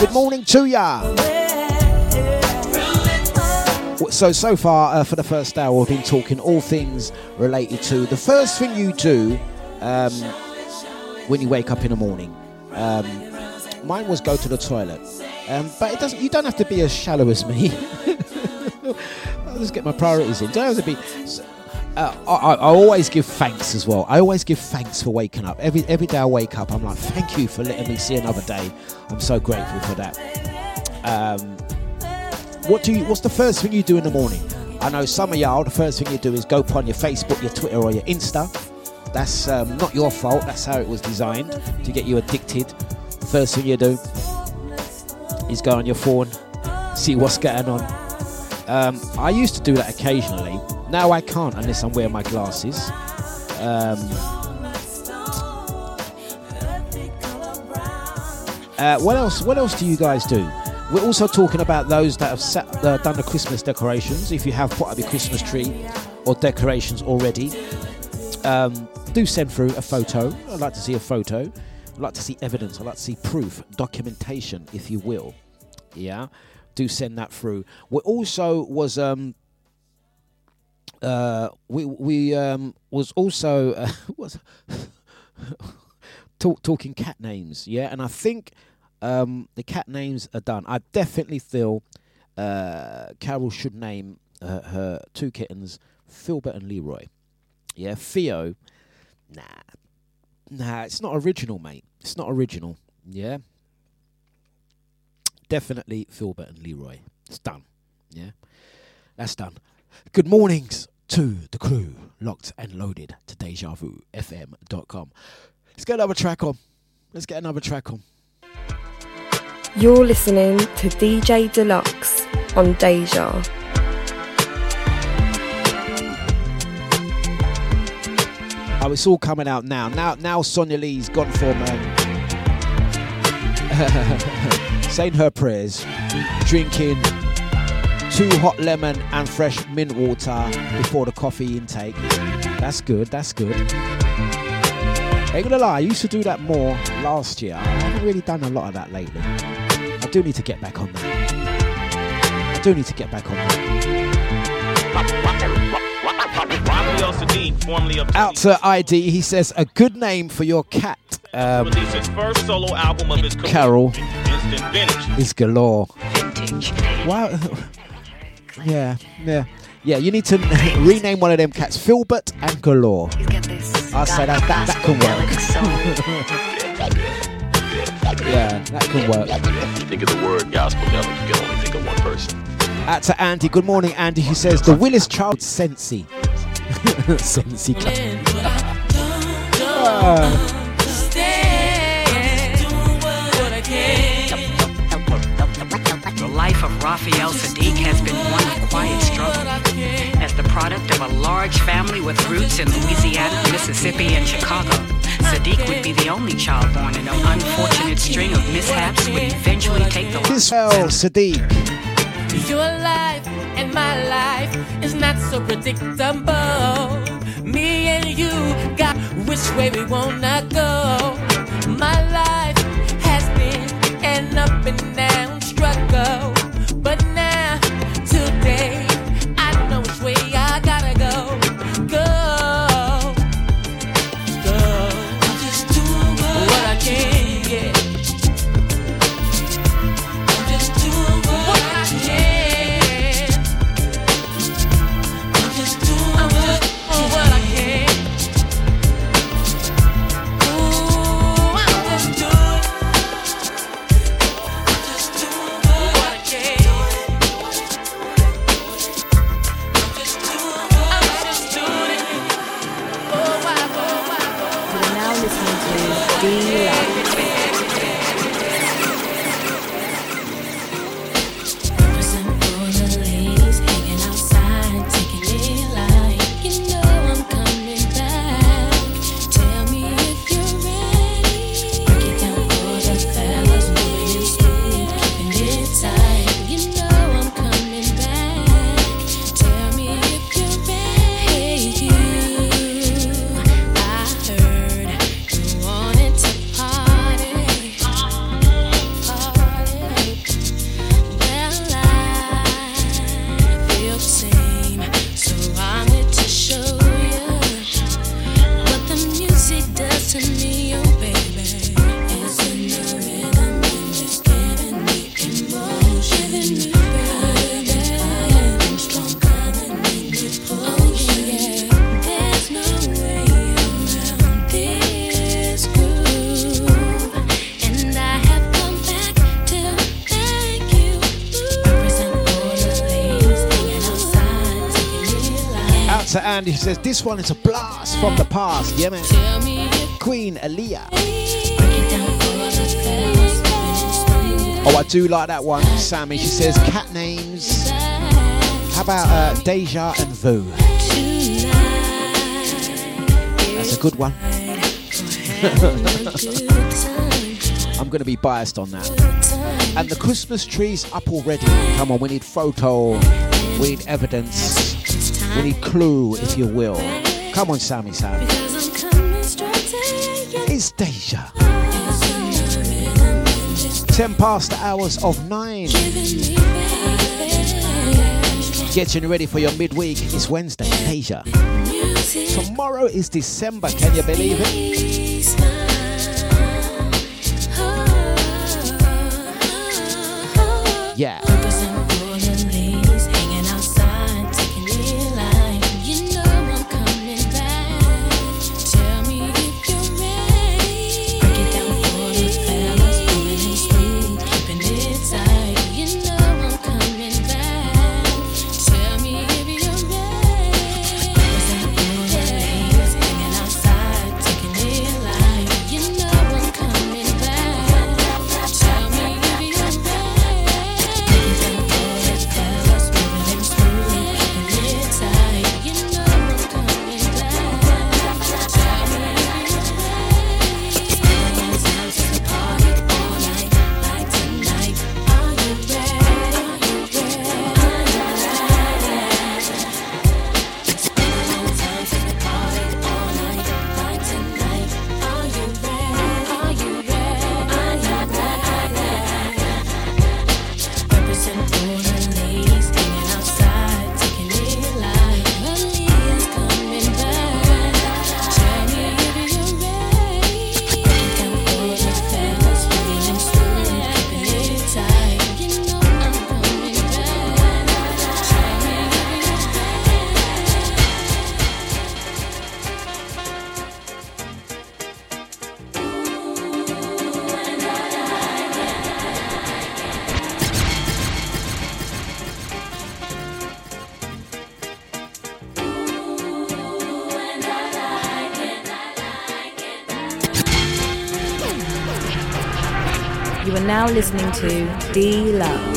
Good morning to ya. So so far uh, for the first hour, we've been talking all things related to the first thing you do um, when you wake up in the morning. Um, mine was go to the toilet, um, but it doesn't. You don't have to be as shallow as me. I'll just get my priorities in. Don't have to be. I, I always give thanks as well. I always give thanks for waking up. Every every day I wake up, I'm like, thank you for letting me see another day. I'm so grateful for that. Um, what do you? What's the first thing you do in the morning? I know some of y'all. The first thing you do is go upon your Facebook, your Twitter, or your Insta. That's um, not your fault. That's how it was designed to get you addicted. First thing you do is go on your phone, see what's going on. Um, I used to do that occasionally. Now I can't unless I'm wearing my glasses. Um, uh, what else? What else do you guys do? We're also talking about those that have set, uh, done the Christmas decorations. If you have put up your Christmas tree or decorations already, um, do send through a photo. I'd like to see a photo. I'd like to see evidence. I'd like to see proof, documentation, if you will. Yeah, do send that through. We also was um uh we we um was also uh, was talk, talking cat names. Yeah, and I think um the cat names are done. I definitely feel uh Carol should name uh, her two kittens Philbert and Leroy. Yeah, Theo. Nah, nah, it's not original, mate. It's not original. Yeah, definitely Philbert and Leroy. It's done. Yeah, that's done. Good mornings to the crew, locked and loaded to DejaVuFM.com. Let's get another track on. Let's get another track on. You're listening to DJ Dlux on Deja. Oh, it's all coming out now. Now, now Sonia Lee's gone from um, saying her prayers, drinking two hot lemon and fresh mint water before the coffee intake. That's good. That's good. Ain't gonna lie, I used to do that more last year. I haven't really done a lot of that lately. I do need to get back on that. I do need to get back on that. Raphael Saadiq, formerly of Out to ID, he says a good name for your cat. Um, his first solo album of his career, Carol is galore. Wow. Yeah, yeah. Yeah, you need to rename one of them cats Filbert and Galore. I say that, that, that can work. yeah, that can work. If You think of the word gospel you can only think of one person. Out to Andy. Good morning, Andy. He says the Willis Child Sensi. Sensi cat. Ah. Life of Raphael Saadiq has been one of quiet struggle. As the product of a large family with roots in Louisiana, Mississippi, and Chicago, Saadiq would be the only child born in an unfortunate string of mishaps would eventually take the This hell, Saadiq. Your life and my life is not so predictable. Me and you got which way we wanna go. My life has been an up and down struggle, light. Out to Andy. He says this one is a blast from the past. Yeah, man. Tell me if Queen Aaliyah. break it down for the fellas, moving it smooth. Oh, I do like that one, Sammy. She says cat names. How about uh, Deja and Vu? That's a good one. I'm going to be biased on that. And the Christmas tree's up already. Come on, we need photo. We need evidence. We need clue, if you will. Come on, Sammy Sam. It's Deja. 10 past the hours of 9. Getting ready for your midweek. It's Wednesday, Deja. Tomorrow is December. Can you believe it? Yeah. To D Love.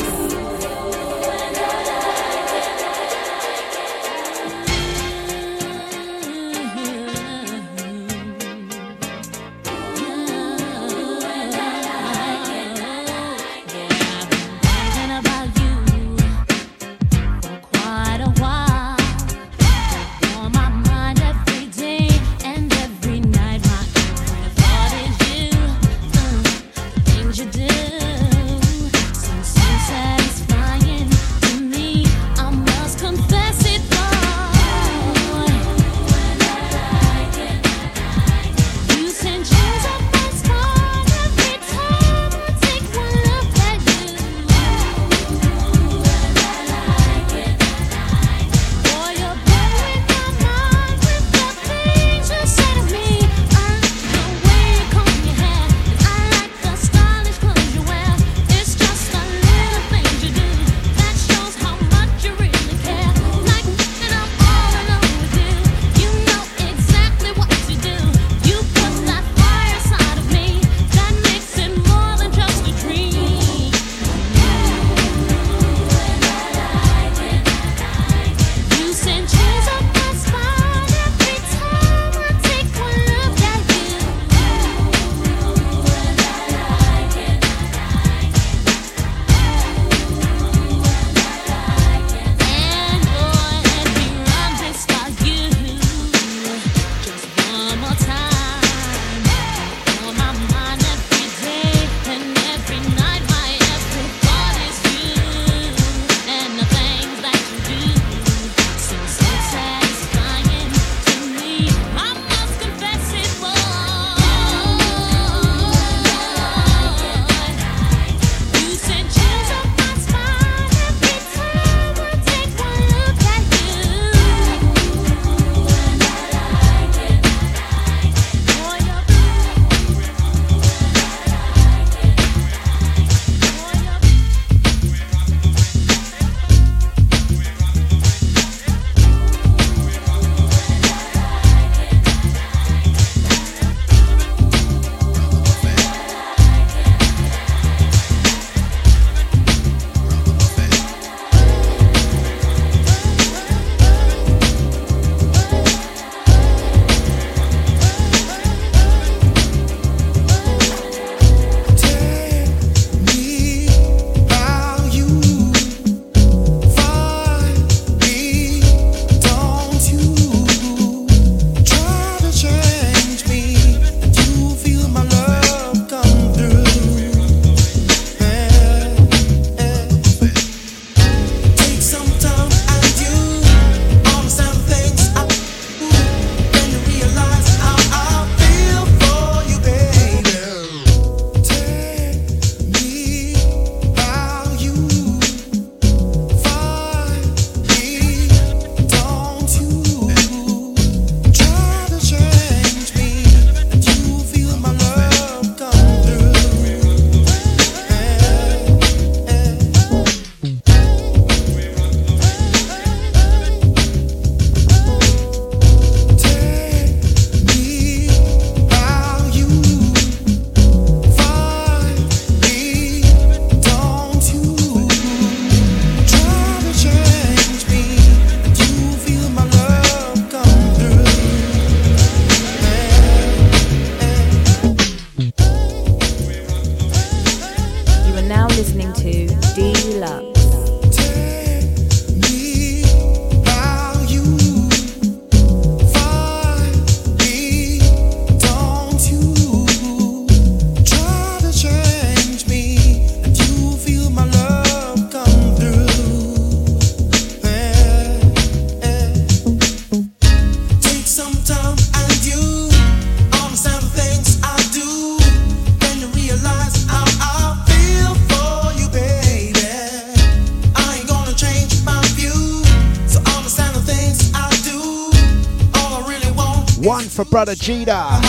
For brother Gina.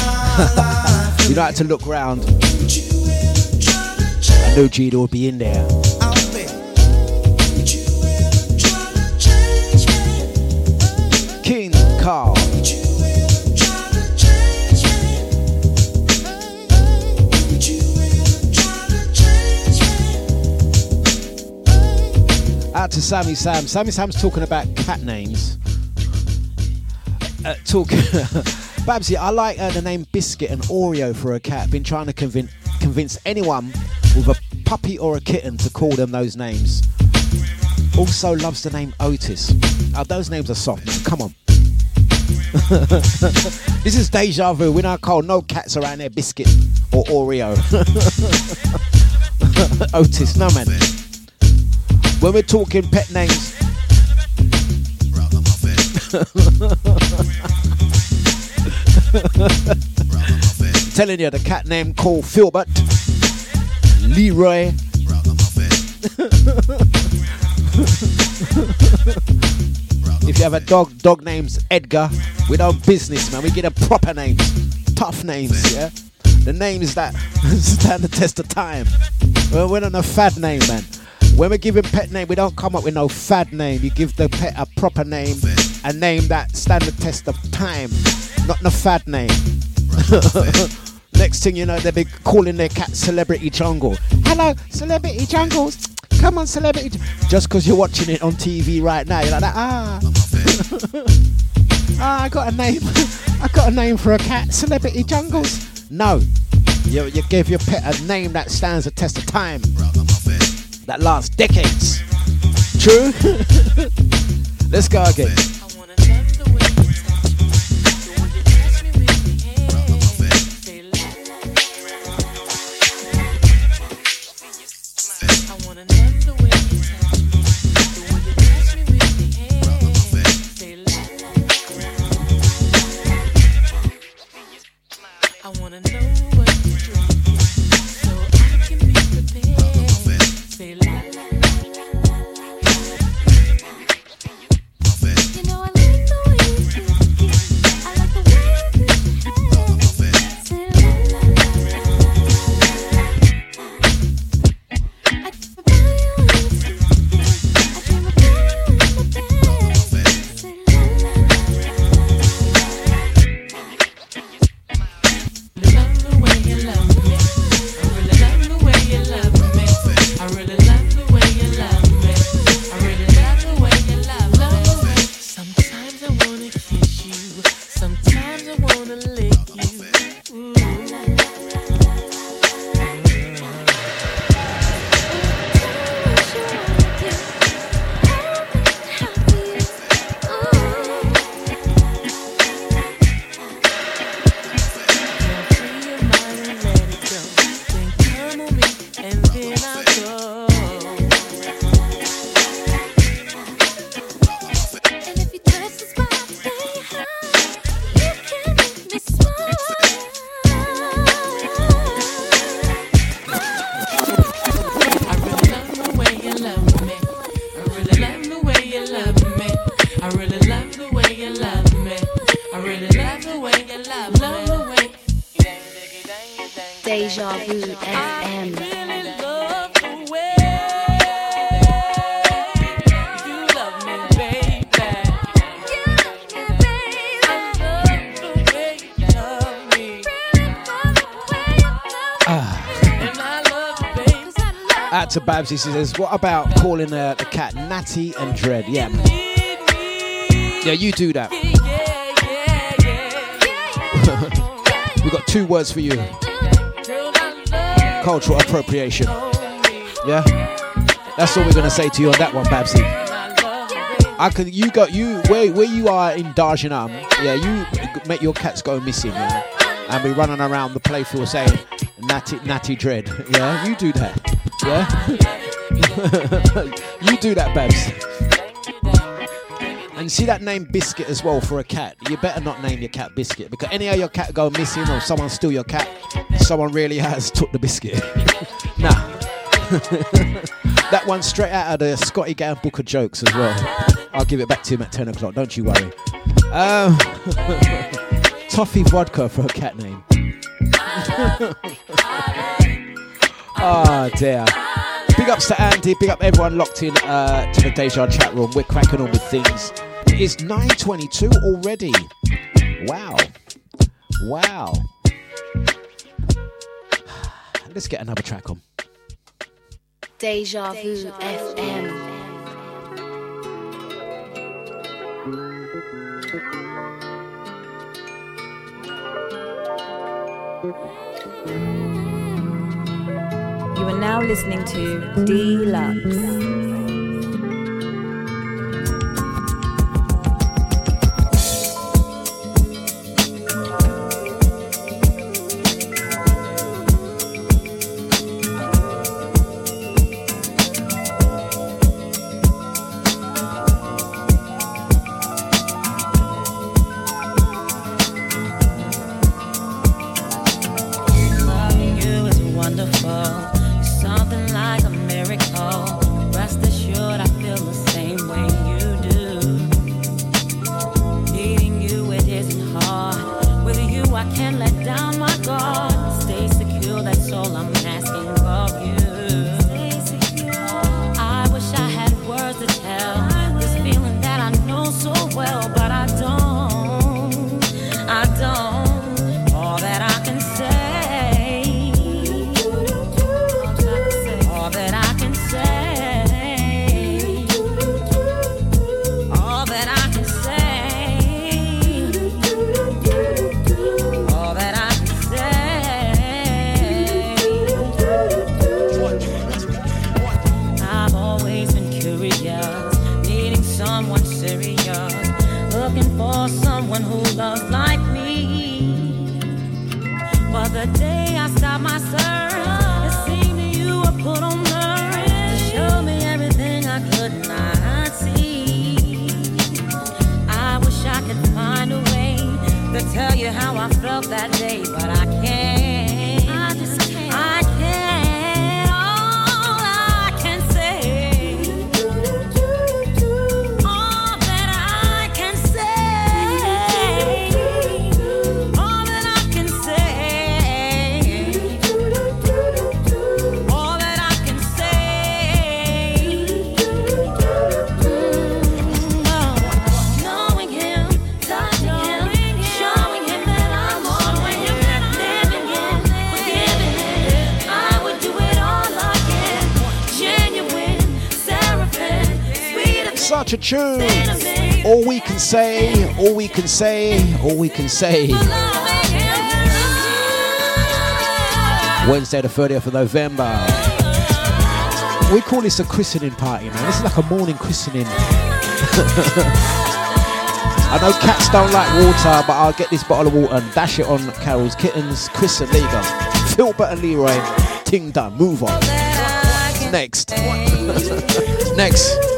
you have to look round. I knew Gina would be in there. King Carl. Out to Sammy Sam. Sammy Sam's talking about cat names. Uh, talk, Babsy. I like uh, the name Biscuit and Oreo for a cat. Been trying to convince convince anyone with a puppy or a kitten to call them those names. Also loves the name Otis. Oh, those names are soft. Man. Come on. this is deja vu. We're not no cats around there, Biscuit or Oreo. Otis, no man. When we're talking pet names, telling you the cat name called Filbert, Leroy. if you have a dog, dog name's Edgar. We don't business, man. We get a proper name, tough names, yeah. The names that stand the test of time. Well, we're not a fad name, man. When we're giving pet name, we don't come up with no fad name. You give the pet a proper name, a name that stand the test of time, not no fad name. Next thing you know, they'll be calling their cat Celebrity Jungle. Hello, Celebrity Jungles. Come on, Celebrity. Just because you're watching it on TV right now, you're like. Ah, ah, I got a name. I got a name for a cat. Celebrity Jungles. No, you, you give your pet a name that stands the test of time that lasts decades. True? Let's go again. Love the way you, love me, baby. I love the way you love me, baby. I love the way you love me, baby. Out to Babs, he says, What about calling uh, the cat Natty and Dread? Yeah. Yeah, you do that. we got two words for you cultural appropriation. Yeah? That's all we're gonna say to you on that one, Babsy. I could you got you where where you are in Darjanam, yeah, you make your cats go missing, yeah? And be running around the playfield saying natty natty dread. Yeah, you do that. Yeah? you do that, Babs. And see that name Biscuit as well for a cat. You better not name your cat Biscuit because any of your cat go missing or someone steal your cat, someone really has took the biscuit. nah. that one straight out of the Scotty Gann book of jokes as well. I'll give it back to him at 10 o'clock, don't you worry. Um, toffee vodka for a cat name. oh dear. Big ups to Andy, big up everyone locked in uh, to the Deja chat room. We're cracking on with things. It is 9:22 already. Wow. Wow. Let's get another track on. Deja Vu FM. You are now listening to Dlux. tune. All we can say, all we can say, all we can say. Wednesday, the 30th of November. We call this a christening party, man. This is like a morning christening. I know cats don't like water, but I'll get this bottle of water and dash it on Carol's kittens, Chris and Lego, Philbert and Leroy, Ting Dun. Move on. Next. Next.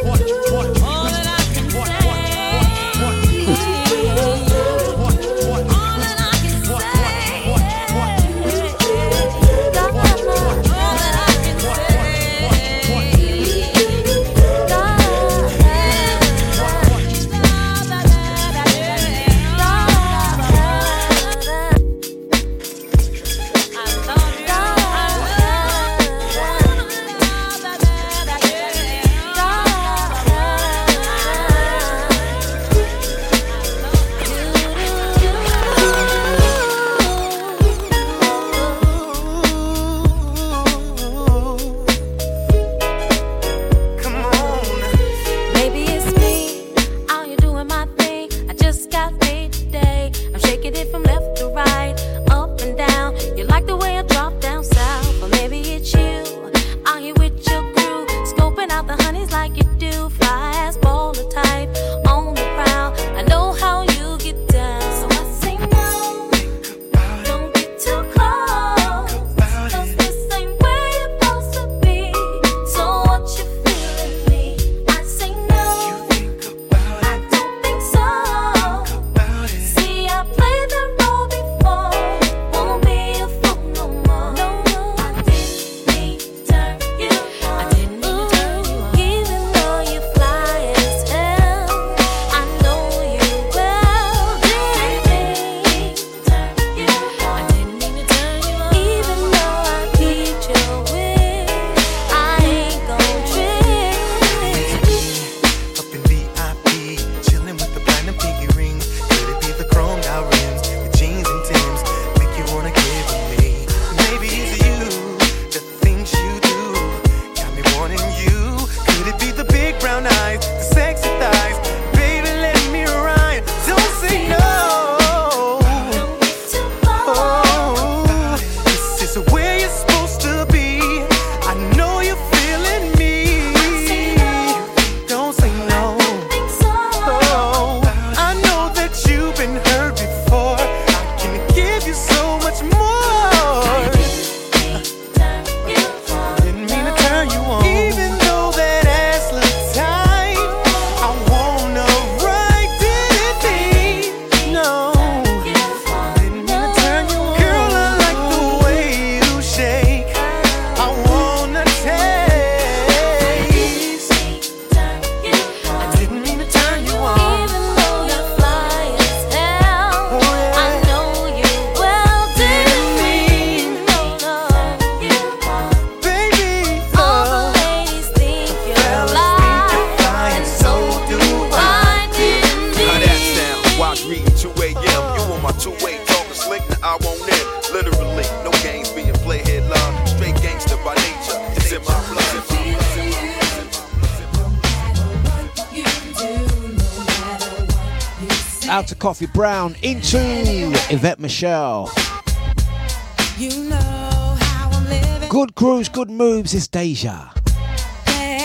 You know how I'm living. Good grooves, good moves. It's Deja.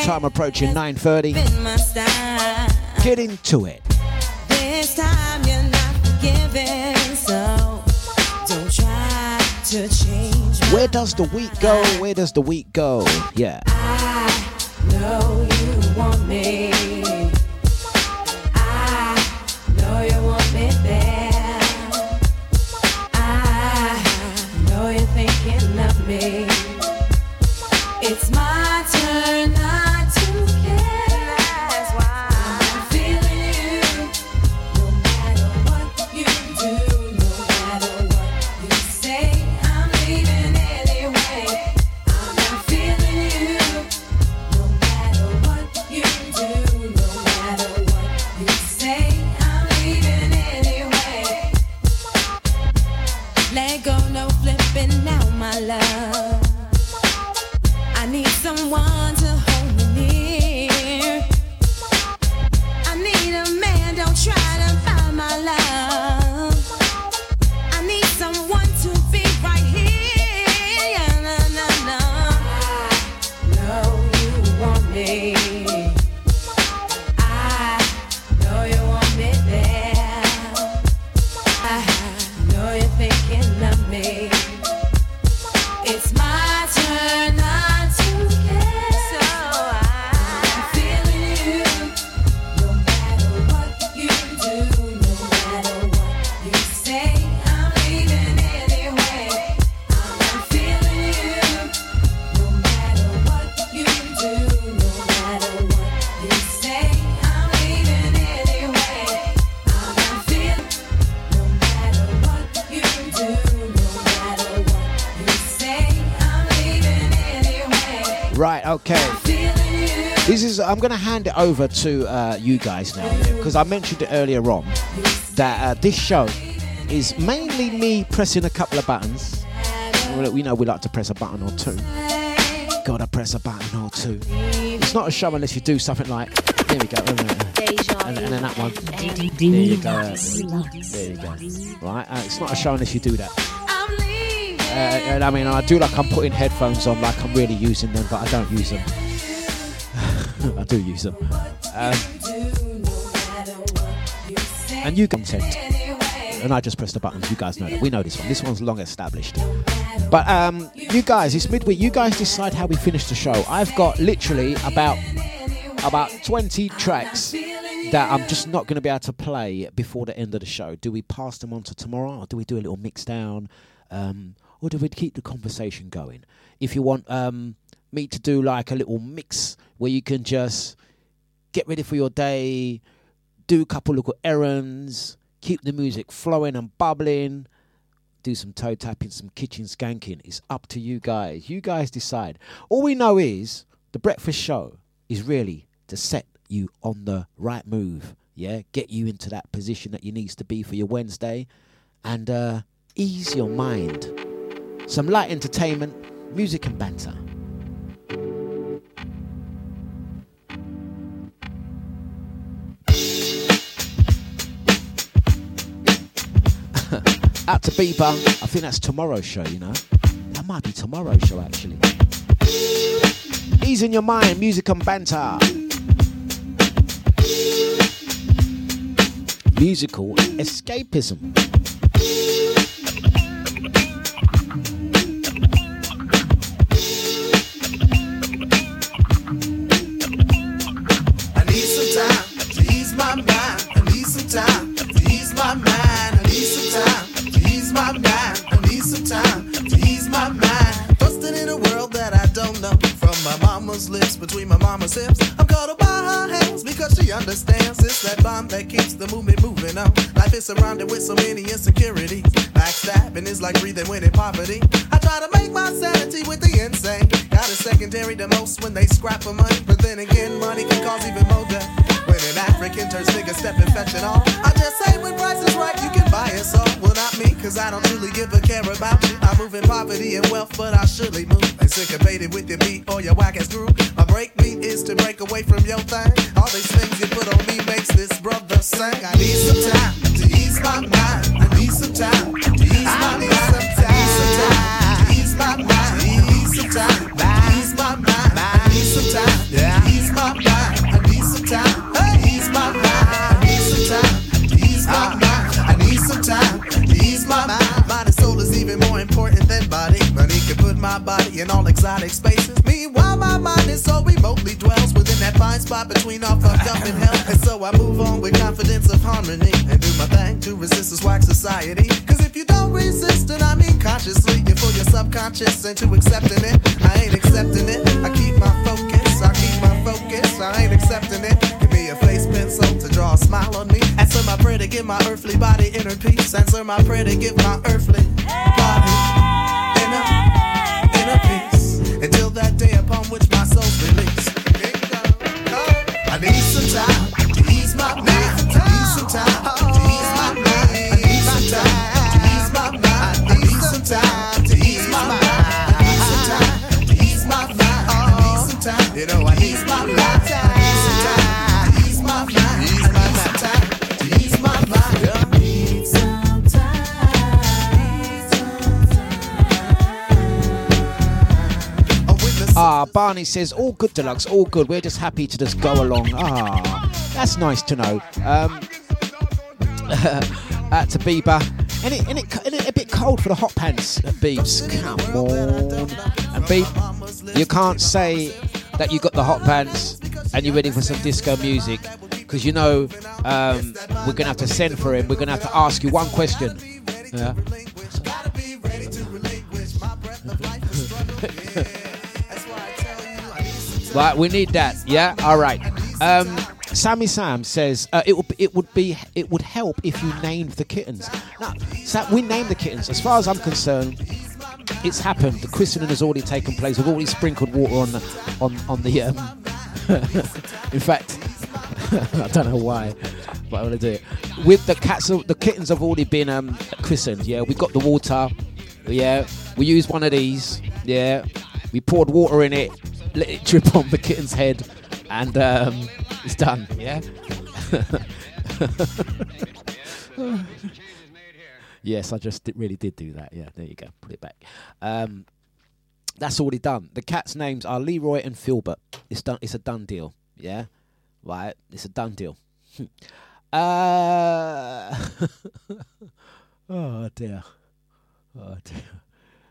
Time approaching 9.30. Been my. Get into it. This time you're not forgiving, so don't try to change. Where does the week go? Where does the week go? Yeah. Hand it over to uh, you guys now because I mentioned it earlier on that uh, this show is mainly me pressing a couple of buttons. We know we like to press a button or two. Gotta press a button or two. It's not a show unless you do something like. There we go. And, and then that one. There you go. There you go. Right. Uh, it's not a show unless you do that. Uh, and I mean, I do like I'm putting headphones on, like I'm really using them, but I don't use them. Do use them. Um, and you content. And I just press the buttons. You guys know that. We know this one. This one's long established. But um, you guys, it's midweek. You guys decide how we finish the show. I've got literally about about 20 tracks that I'm just not going to be able to play before the end of the show. Do we pass them on to tomorrow, or do we do a little mix down, um, or do we keep the conversation going? If you want um, me to do like a little mix where you can just get ready for your day, do a couple little errands, keep the music flowing and bubbling, do some toe tapping, some kitchen skanking. It's up to you guys. You guys decide. All we know is the breakfast show is really to set you on the right move. Yeah, get you into that position that you needs to be for your Wednesday, and uh, ease your mind. Some light entertainment, music and banter. Out to Bieber. I think that's tomorrow's show, you know. That might be tomorrow's show, actually. Ease in your mind, music and banter. Musical escapism. I need some time to ease my mind. I need some time my mind. I need some time to ease my mind. Busted in a world that I don't know. From my mama's lips, between my mama's hips. I'm caught up by her hands because she understands. It's that bond that keeps the movement moving on. Life is surrounded with so many insecurities. Backstabbing is like breathing when in poverty. I try to make my sanity with the insane. Got a secondary to most when they scrap for money. But then again, money can cause even more death. When an African turns nigga fetch it all. I just say when price is right, you can buy it. So, well, not me, cause I don't really give a care about me. I move in poverty and wealth, but I surely move. Like syncopated with your beat or your whack ass groove. My break beat is to break away from your thing. All these things you put on me makes this brother sing. I need some time to ease my mind. I need some time to ease my mind. I need some time to ease my mind. I need some time to ease my mind. I need some time to ease my mind. I need some time time ease my mind. I need some time ease my mind. Mind and soul is even more important than body. Money can put my body in all exotic spaces. Meanwhile, my mind is so remotely dwells within that fine spot between all fucked up and hell. And so I move on with confidence of harmony and do my thing to resist this whack society. Cause if you don't resist and I mean consciously, you pull your subconscious into accepting it. I ain't accepting it. I keep my focus. I keep my focus. I ain't accepting it. A face pencil to draw a smile on me. Answer my prayer to give my earthly body inner peace. Answer my prayer to give my earthly body Ah, Barney says, all good, Dlux, all good. We're just happy to just go along. Ah, that's nice to know. Um, to Bieber. And it, and, it, and it a bit cold for the hot pants, Beebs. Come on. And Beeb, you can't say that you got the hot pants and you're ready for some disco music because you know um, we're going to have to send for him. We're going to have to ask you one question. Yeah. Right, we need that. Yeah, all right. Um, Sammy Sam says uh, it would it would be it would help if you named the kittens. Now, Sam, we named the kittens. As far as I'm concerned, it's happened. The christening has already taken place. We've already sprinkled water on the on on the. Um, in fact, I don't know why, but I'm gonna do it. With the cats, the kittens have already been um, christened. Yeah, we got the water. Yeah, we used one of these. Yeah, we poured water in it, let it drip on the kitten's head, and um, it's done. Yeah. yes, I just did, really did do that. Yeah, there you go. Put it back. Um, that's already done. The cats' names are Leroy and Filbert. It's done. It's a done deal. Yeah, right. It's a done deal. uh, oh dear. Oh dear.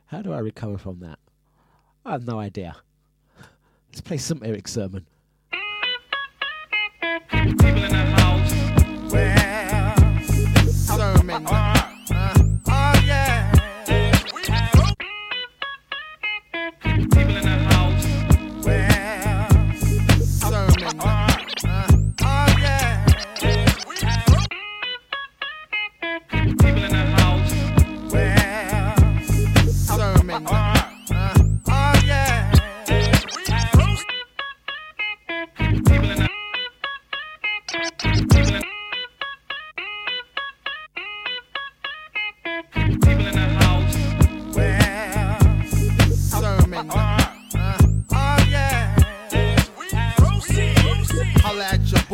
How do I recover from that? I have no idea. Let's play some Erick Sermon. People in the house. Well, sermon.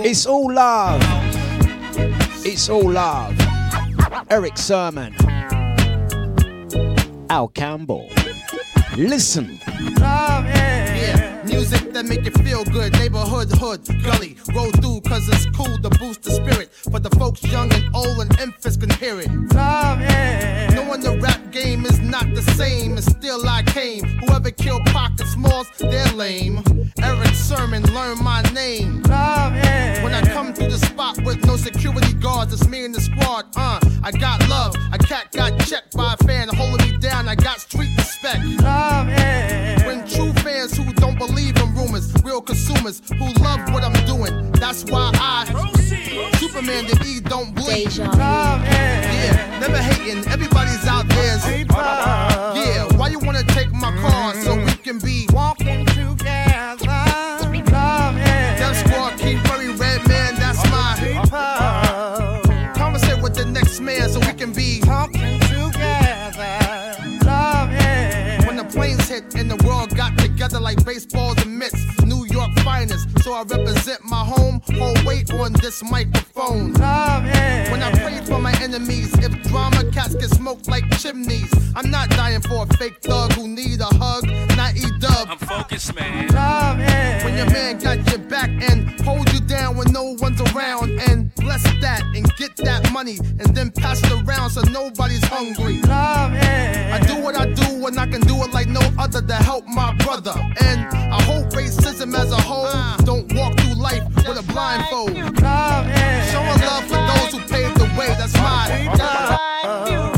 It's all love. It's all love. Erick Sermon. Al Campbell. Listen. Love, yeah. yeah. Music that make you feel good. Neighborhood, hood, gully. Roll through cause it's cool to boost the spirit. For the folks young and old and infants can hear it. Love, yeah. Knowing the rap game is not the same. And still I came. Whoever killed Pocket Smalls, they're lame. Erick Sermon, learn my name. Love, yeah. When I come through the spot with no security guards, it's me and the squad. Uh, I got love. A cat got checked by a fan holding me down. I got street respect. Love, yeah. When true fans who don't believe in rumors, real consumers who love what I'm doing. That's why I Superman the E don't bleed. Yeah. yeah. Never hating. Everybody's out there. Yeah. Why you wanna take my car so we can be walking together? Love, yeah. Def Squad, King Furry, Redman, that's my Conversate with the next man so like baseballs finest. So I represent my home, hold weight on this microphone. Love. When I prayed for my enemies, if drama cats get smoked like chimneys, I'm not dying for a fake thug who need a hug, not E dub. I'm focused, man. Love. When your man got your back and hold you down when no one's around and bless that and get that money and then pass it around so nobody's hungry. Love. I do what I do do and I can do it like no other to help my brother. And I hope racism as a whole don't walk through life with a blindfold. Showing love for those who paved the way, that's mine.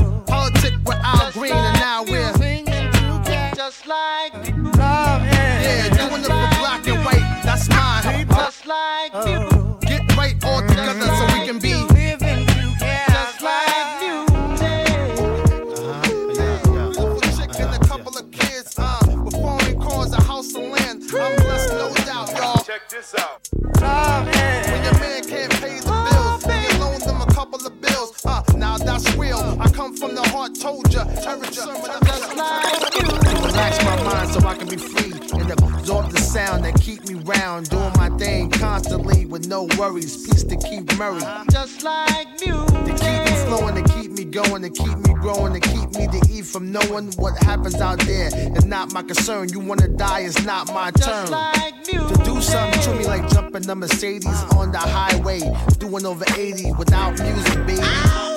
Told ya. Erick Sermon, I'm just like Relax my mind so I can be free and absorb the sound that keep me round, doing my thing constantly with no worries. Peace to Keith Murray. Just like music. To keep me flowing, to keep me going, to keep me growing, to keep me to eat from knowing what happens out there. It's not my concern. You wanna die, it's not my turn. To do something to me like jumping the Mercedes on the highway, doing over 80 without music, baby. Just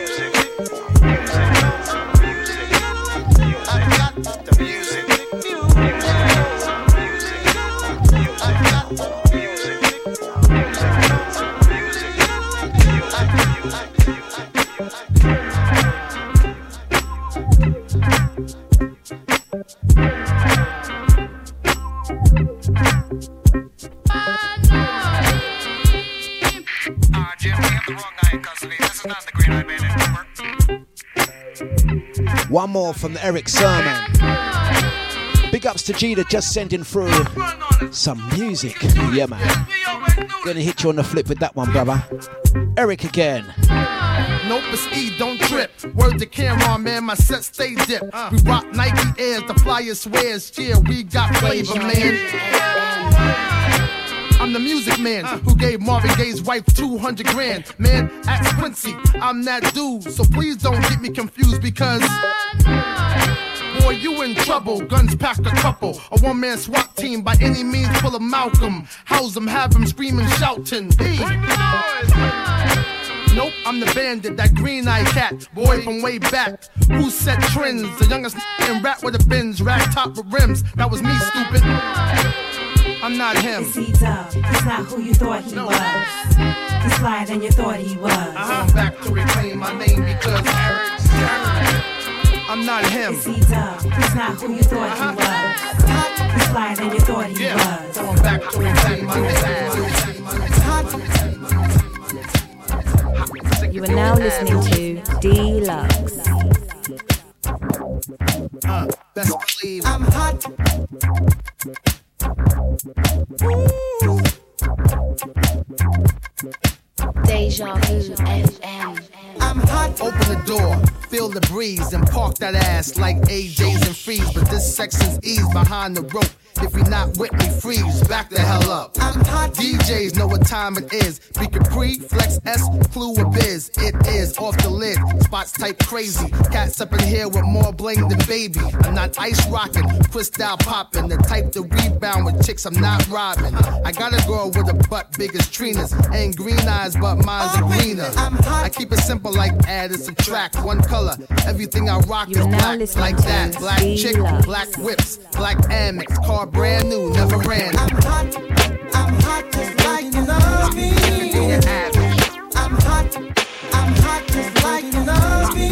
more from Erick Sermon. Big ups to Gita just sending through some music. Yeah, man. Gonna hit you on the flip with that one, brother. Eric again. Nope, it's E, don't trip. Word to Cameron, man, my set stay dip. We rock Nike Airs, the flyest swears. Yeah, we got flavor, man. I'm the music man who gave Marvin Gaye's wife 200 grand. Man, ask Quincy, I'm that dude. So please don't get me confused because. Boy, you in trouble. Guns pack a couple. A one man SWAT team by any means full of Malcolm. House him, have him screaming, shouting. Hey. Nope, I'm the bandit, that green eyed cat, boy from way back. Who set trends? The youngest in rap with a bins, rack top with rims. That was me, stupid. I'm not him. It's E-Dub. He's not who you thought he was. He's flyer than you thought he was. I'm back to reclaim my name because I'm not him. It's E-Dub. He's not who you thought he was. He's flyer than you thought he was. So I'm back to reclaim my name. You are now listening to Dlux. Uh, best believe I'm hot. Deja Vu. I'm hot. Open the door, feel the breeze, and park that ass like AJ's and freeze. But this section's ease behind the rope. If you're not with me, freeze. Back the hell up. I'm hot. DJs know what time it is. Be Capri, Flex S, Clue or Biz. It is off the lid. Spots type crazy. Cats up in here with more bling than baby. I'm not ice rocking, crystal popping. The type to rebound with chicks I'm not robbing. I got a girl with a butt big as Trina's. Ain't green eyes, but mine's are greener. I keep it simple like add and subtract. One color. Everything I rock is You're now black. Like that. Black chick, black whips, black Amex. Car brand new, never ran. I'm hot. I'm hot just like you love me. I'm hot. I'm hot just like you love me.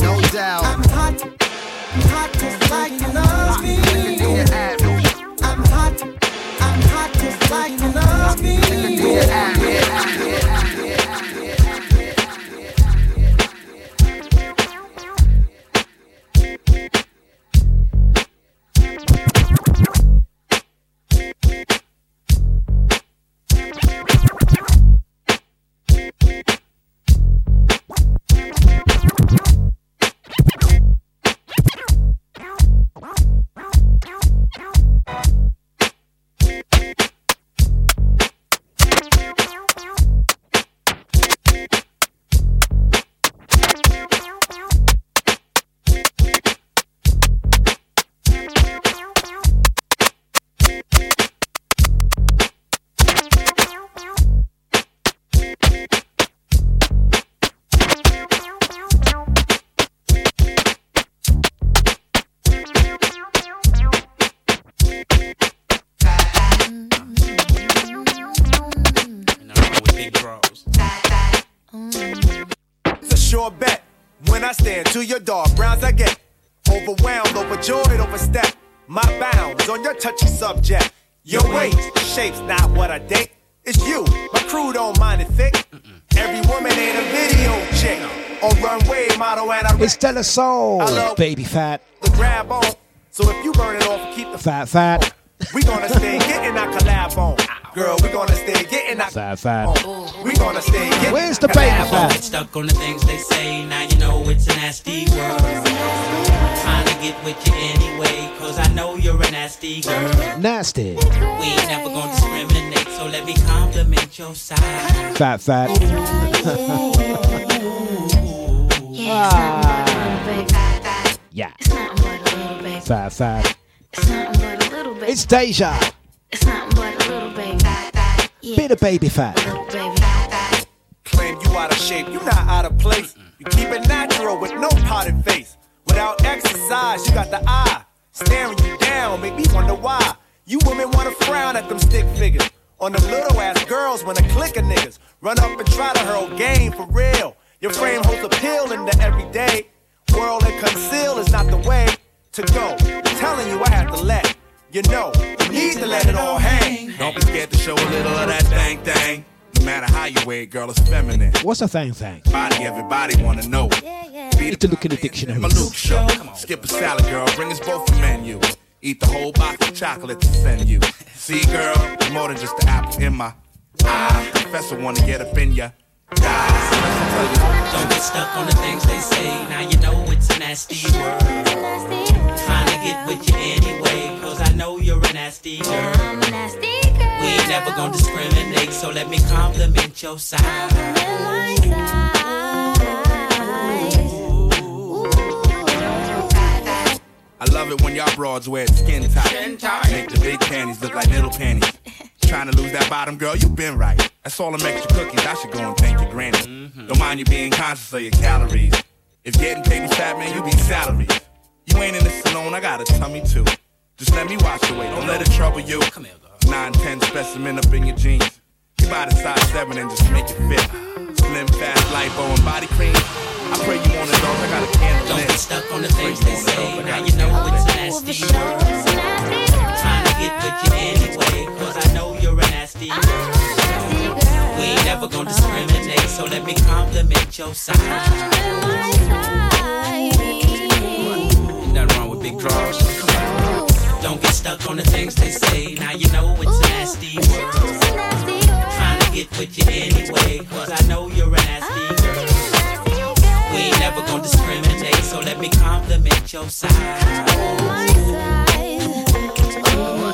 No doubt. I'm hot. I'm hot just like you love me. I'm hot. I'm hot just like you love me. Model, and I It's Della Soul, I baby fat, the grab on. So if you burn it off keep the fat, fat, we gonna stay getting our collab on. Girl, we gonna stay getting our fat, fat. we gonna stay getting Where's the baby collab on. fat? Stuck on the things they say, now you know it's a nasty world. Trying to get with you anyway, cause I know you're a nasty girl. Nasty, We ain't never gonna discriminate, so let me compliment your side. fat, fat. Ah. Yeah, It's nothing but a little baby. fat, fat. It's nothing but a little baby. It's Deja, It's nothing but a little baby. Yeah. bit of baby fat. baby. Claim you out of shape, you not out of place. You keep it natural with no potted face. Without exercise, you got the eye. Staring you down, make me wonder why. You women wanna frown at them stick figures. On them little ass girls when a clique of niggas run up and try to hurl game for real. Your frame holds appeal in the everyday. World and conceal is not the way to go. telling you I have to let you know. You need to let it all hang. Don't be scared to show a little of that thing thing. No matter how you wear it, girl, it's feminine. What's a thing thing? Body, everybody wanna know. Need to look in the dictionary. My Luke show. Skip a salad, girl. Bring us both a menu. Eat the whole box of chocolate to send you. See, girl, more than just the apple in my eye. Professor wanna get up in ya. Don't get stuck on the things they say, now you know it's a nasty world. Trying to get with you anyway, cause I know you're a nasty girl. We ain't never gonna discriminate, so let me compliment your side. I love it when y'all broads wear skin tight. Make the big panties look like little panties. Trying to lose that bottom, girl, you been right. That's all them extra cookies. I should go and thank your granny. Mm-hmm. Don't mind you being conscious of your calories. If getting paid was fat, man, you be salary. You ain't in the salon, I got a tummy too. Just let me wash the weight, don't let it trouble you. Come here, girl. 9, 10 specimen up in your jeans. You buy the size 7 and just make it fit. Slim, fast, lipo, and body cream. I pray you want it, dog. I got a candle Don't get stuck on the things they say, now you know it's nasty world. Trying to get with you anyway, cause I know you're a nasty ah, girl. We ain't never gonna discriminate, so let me compliment your side. Ain't nothing wrong with big draws. Don't get stuck on the things they say, now you know it's a nasty world. Trying to get with you anyway, cause I know ah, you're a nasty girl. We ain't never gonna discriminate, so let me compliment your side. Oh,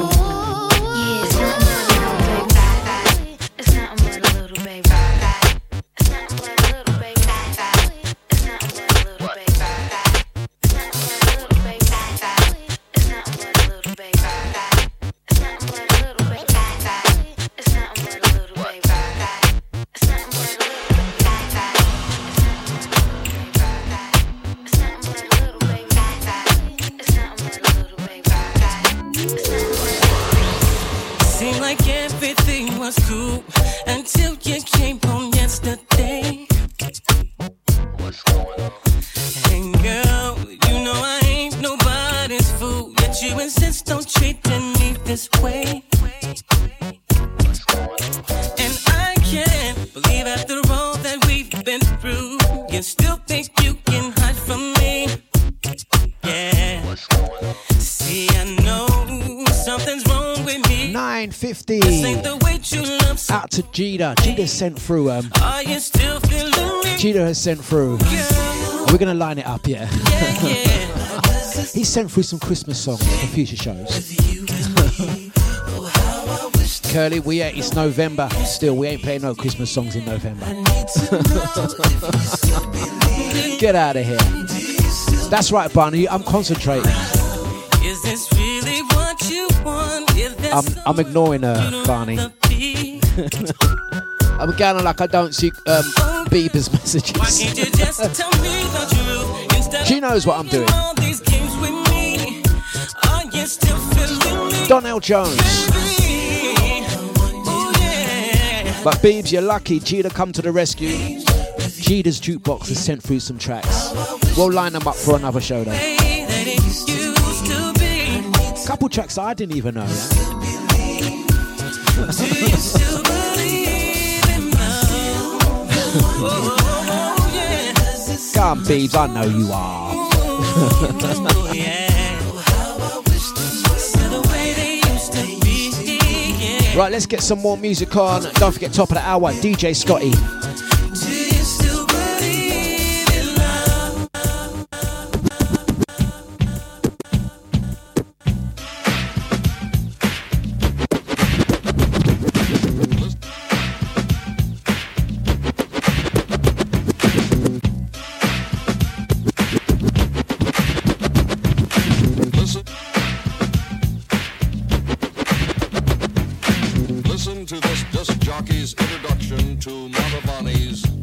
to Gita. Gita sent through. Um, Are you still feeling me? Gita has sent through. We're gonna line it up, yeah. he sent through some Christmas songs for future shows. Curly, we ain't, it's November. Still, we ain't playing no Christmas songs in November. Get out of here. That's right, Barney. I'm concentrating. Is this really what you want? If that's I'm, I'm ignoring her, Barney. I'm going on like I don't see um, Bieber's messages. can't you just tell me the truth instead She knows what I'm doing. of all these games with me? Are you still feeling me? Donell Jones. But Beebs, you're lucky. Cheetah come to the rescue. Cheetah's jukebox has sent through some tracks. We'll line them up for another show though. Couple tracks I didn't even know. Come, Beebs, I know you are. Right, let's get some more music on. Don't forget, top of the hour, DJ Scotty. This disc jockey's introduction to Mantovani's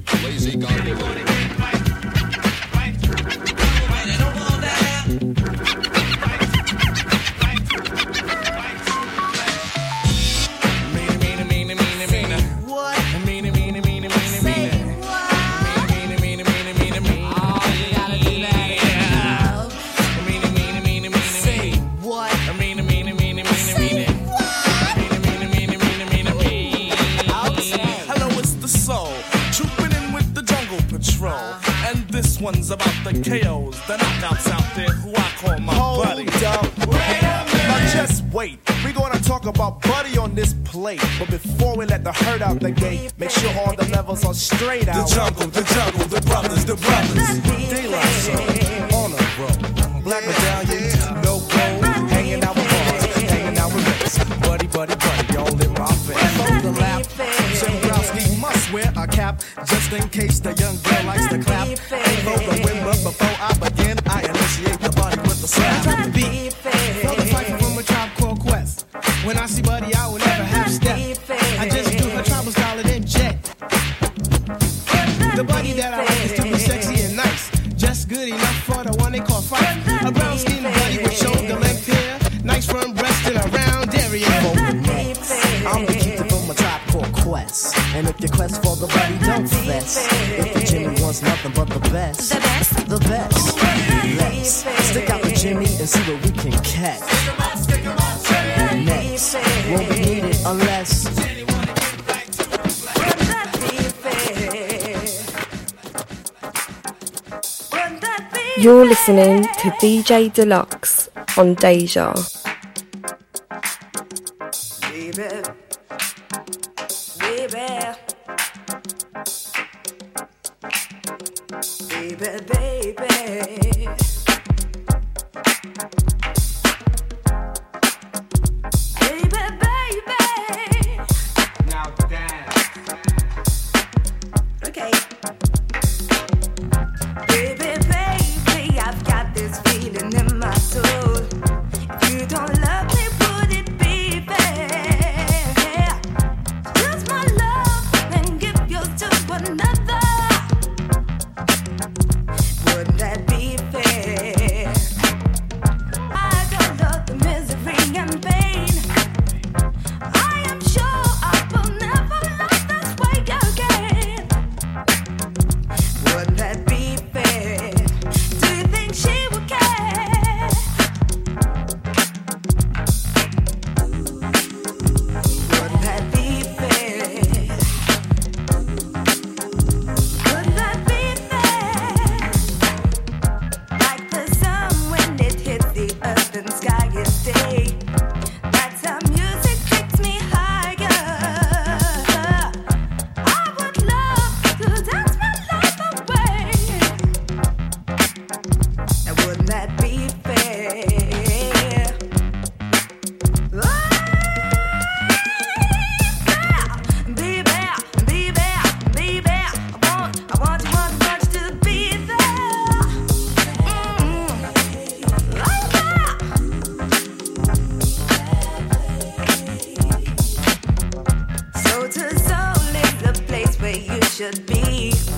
KOs, the knockouts out there who I call my Hold buddy. up, wait a minute. Now just wait. We're gonna talk about Buddy on this plate. But before we let the herd out the gate, make sure all the levels are straight out. The jungle, the jungle, the brothers, the brothers. Daylight sun, on a roll. Black medallion, no gold. Hanging out with bars, hanging out with rips. Buddy, buddy, buddy, all in my face. On the lap, Jimbrowski must wear a cap just in case the young girl likes to clap. Ain't hold nothing but the best, the best, the best. Let's stick out the Jimmy and see what we can catch. Next, won't be needed unless. You're listening to DJ Dlux on Deja. Should be.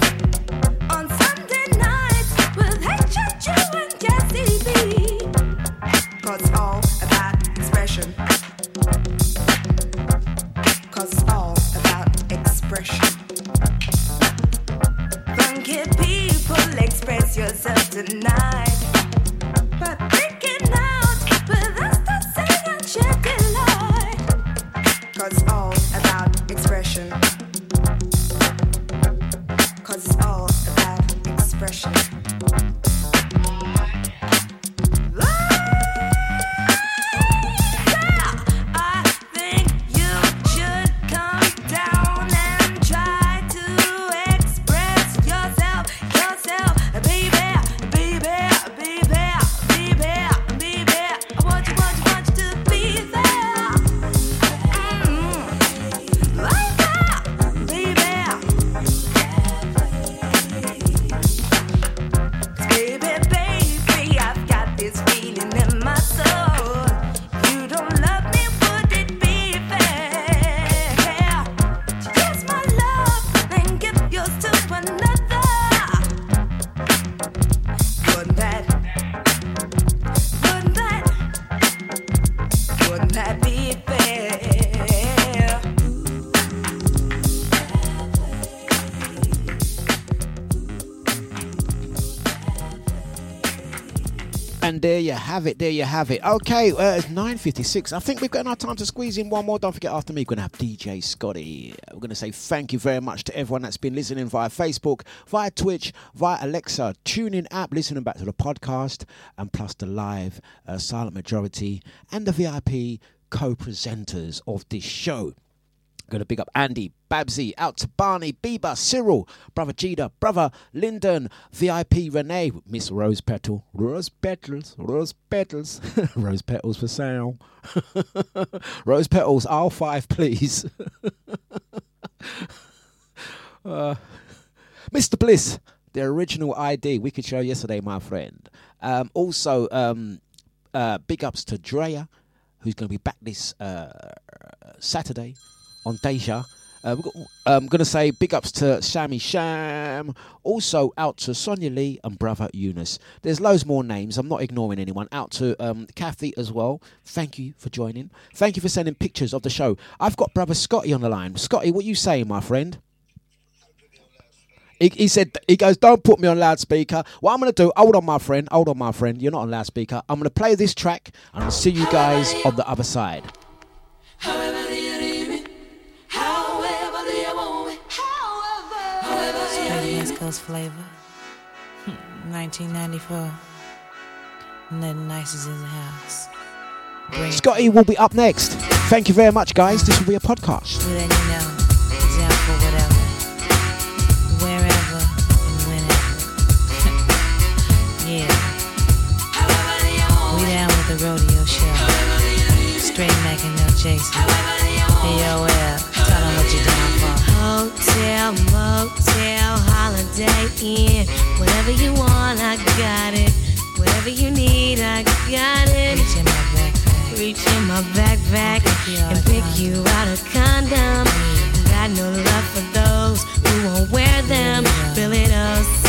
Have it. There you have it. Okay, uh, it's 9.56. I think we've got enough time to squeeze in one more. Don't forget, after me, we're going to have DJ Scotty. We're going to say thank you very much to everyone that's been listening via Facebook, via Twitch, via Alexa, TuneIn app, listening back to the podcast, and plus the live uh, Silent Majority and the VIP co-presenters of this show. Going to big up Andy, Babsy, out to Barney, Bieber, Cyril, brother Jida, brother Lyndon, VIP Renee, Miss Rose Petal, Rose Petals, Rose Petals, Rose Petals for sale. Rose Petals, R5, please. uh, Mr. Bliss, the original ID we could show yesterday, my friend. Um, also, um, uh, big ups to Drea, who's going to be back this uh, Saturday on Deja. I'm going to say big ups to Sammy Sham. Also out to Sonia Lee and brother Eunice. There's loads more names. I'm not ignoring anyone. Out to um, Kathy as well. Thank you for joining. Thank you for sending pictures of the show. I've got brother Scotty on the line. Scotty, what you saying, my friend? He, he said, he goes, don't put me on loudspeaker. What I'm to do, hold on, my friend, hold on, my friend. You're not on loudspeaker. I'm to play this track and I'll see you guys on the other side. Coast flavor. Hmm, 1994. Nothing nice is in the house. Bring. Scotty will be up next. Thank you very much, guys. This will be a podcast. We let you know. Down for whatever. Wherever and whenever. yeah. We down with the rodeo show. Straight Mac and no Jason. AOL. Tell them what you're down for. Hotel, motel, holiday inn. Whatever you want, I got it. Whatever you need, I got it. Reach in my backpack. Reach in my backpack and pick you out a condom. Got no love for those who won't wear them. Feel it oh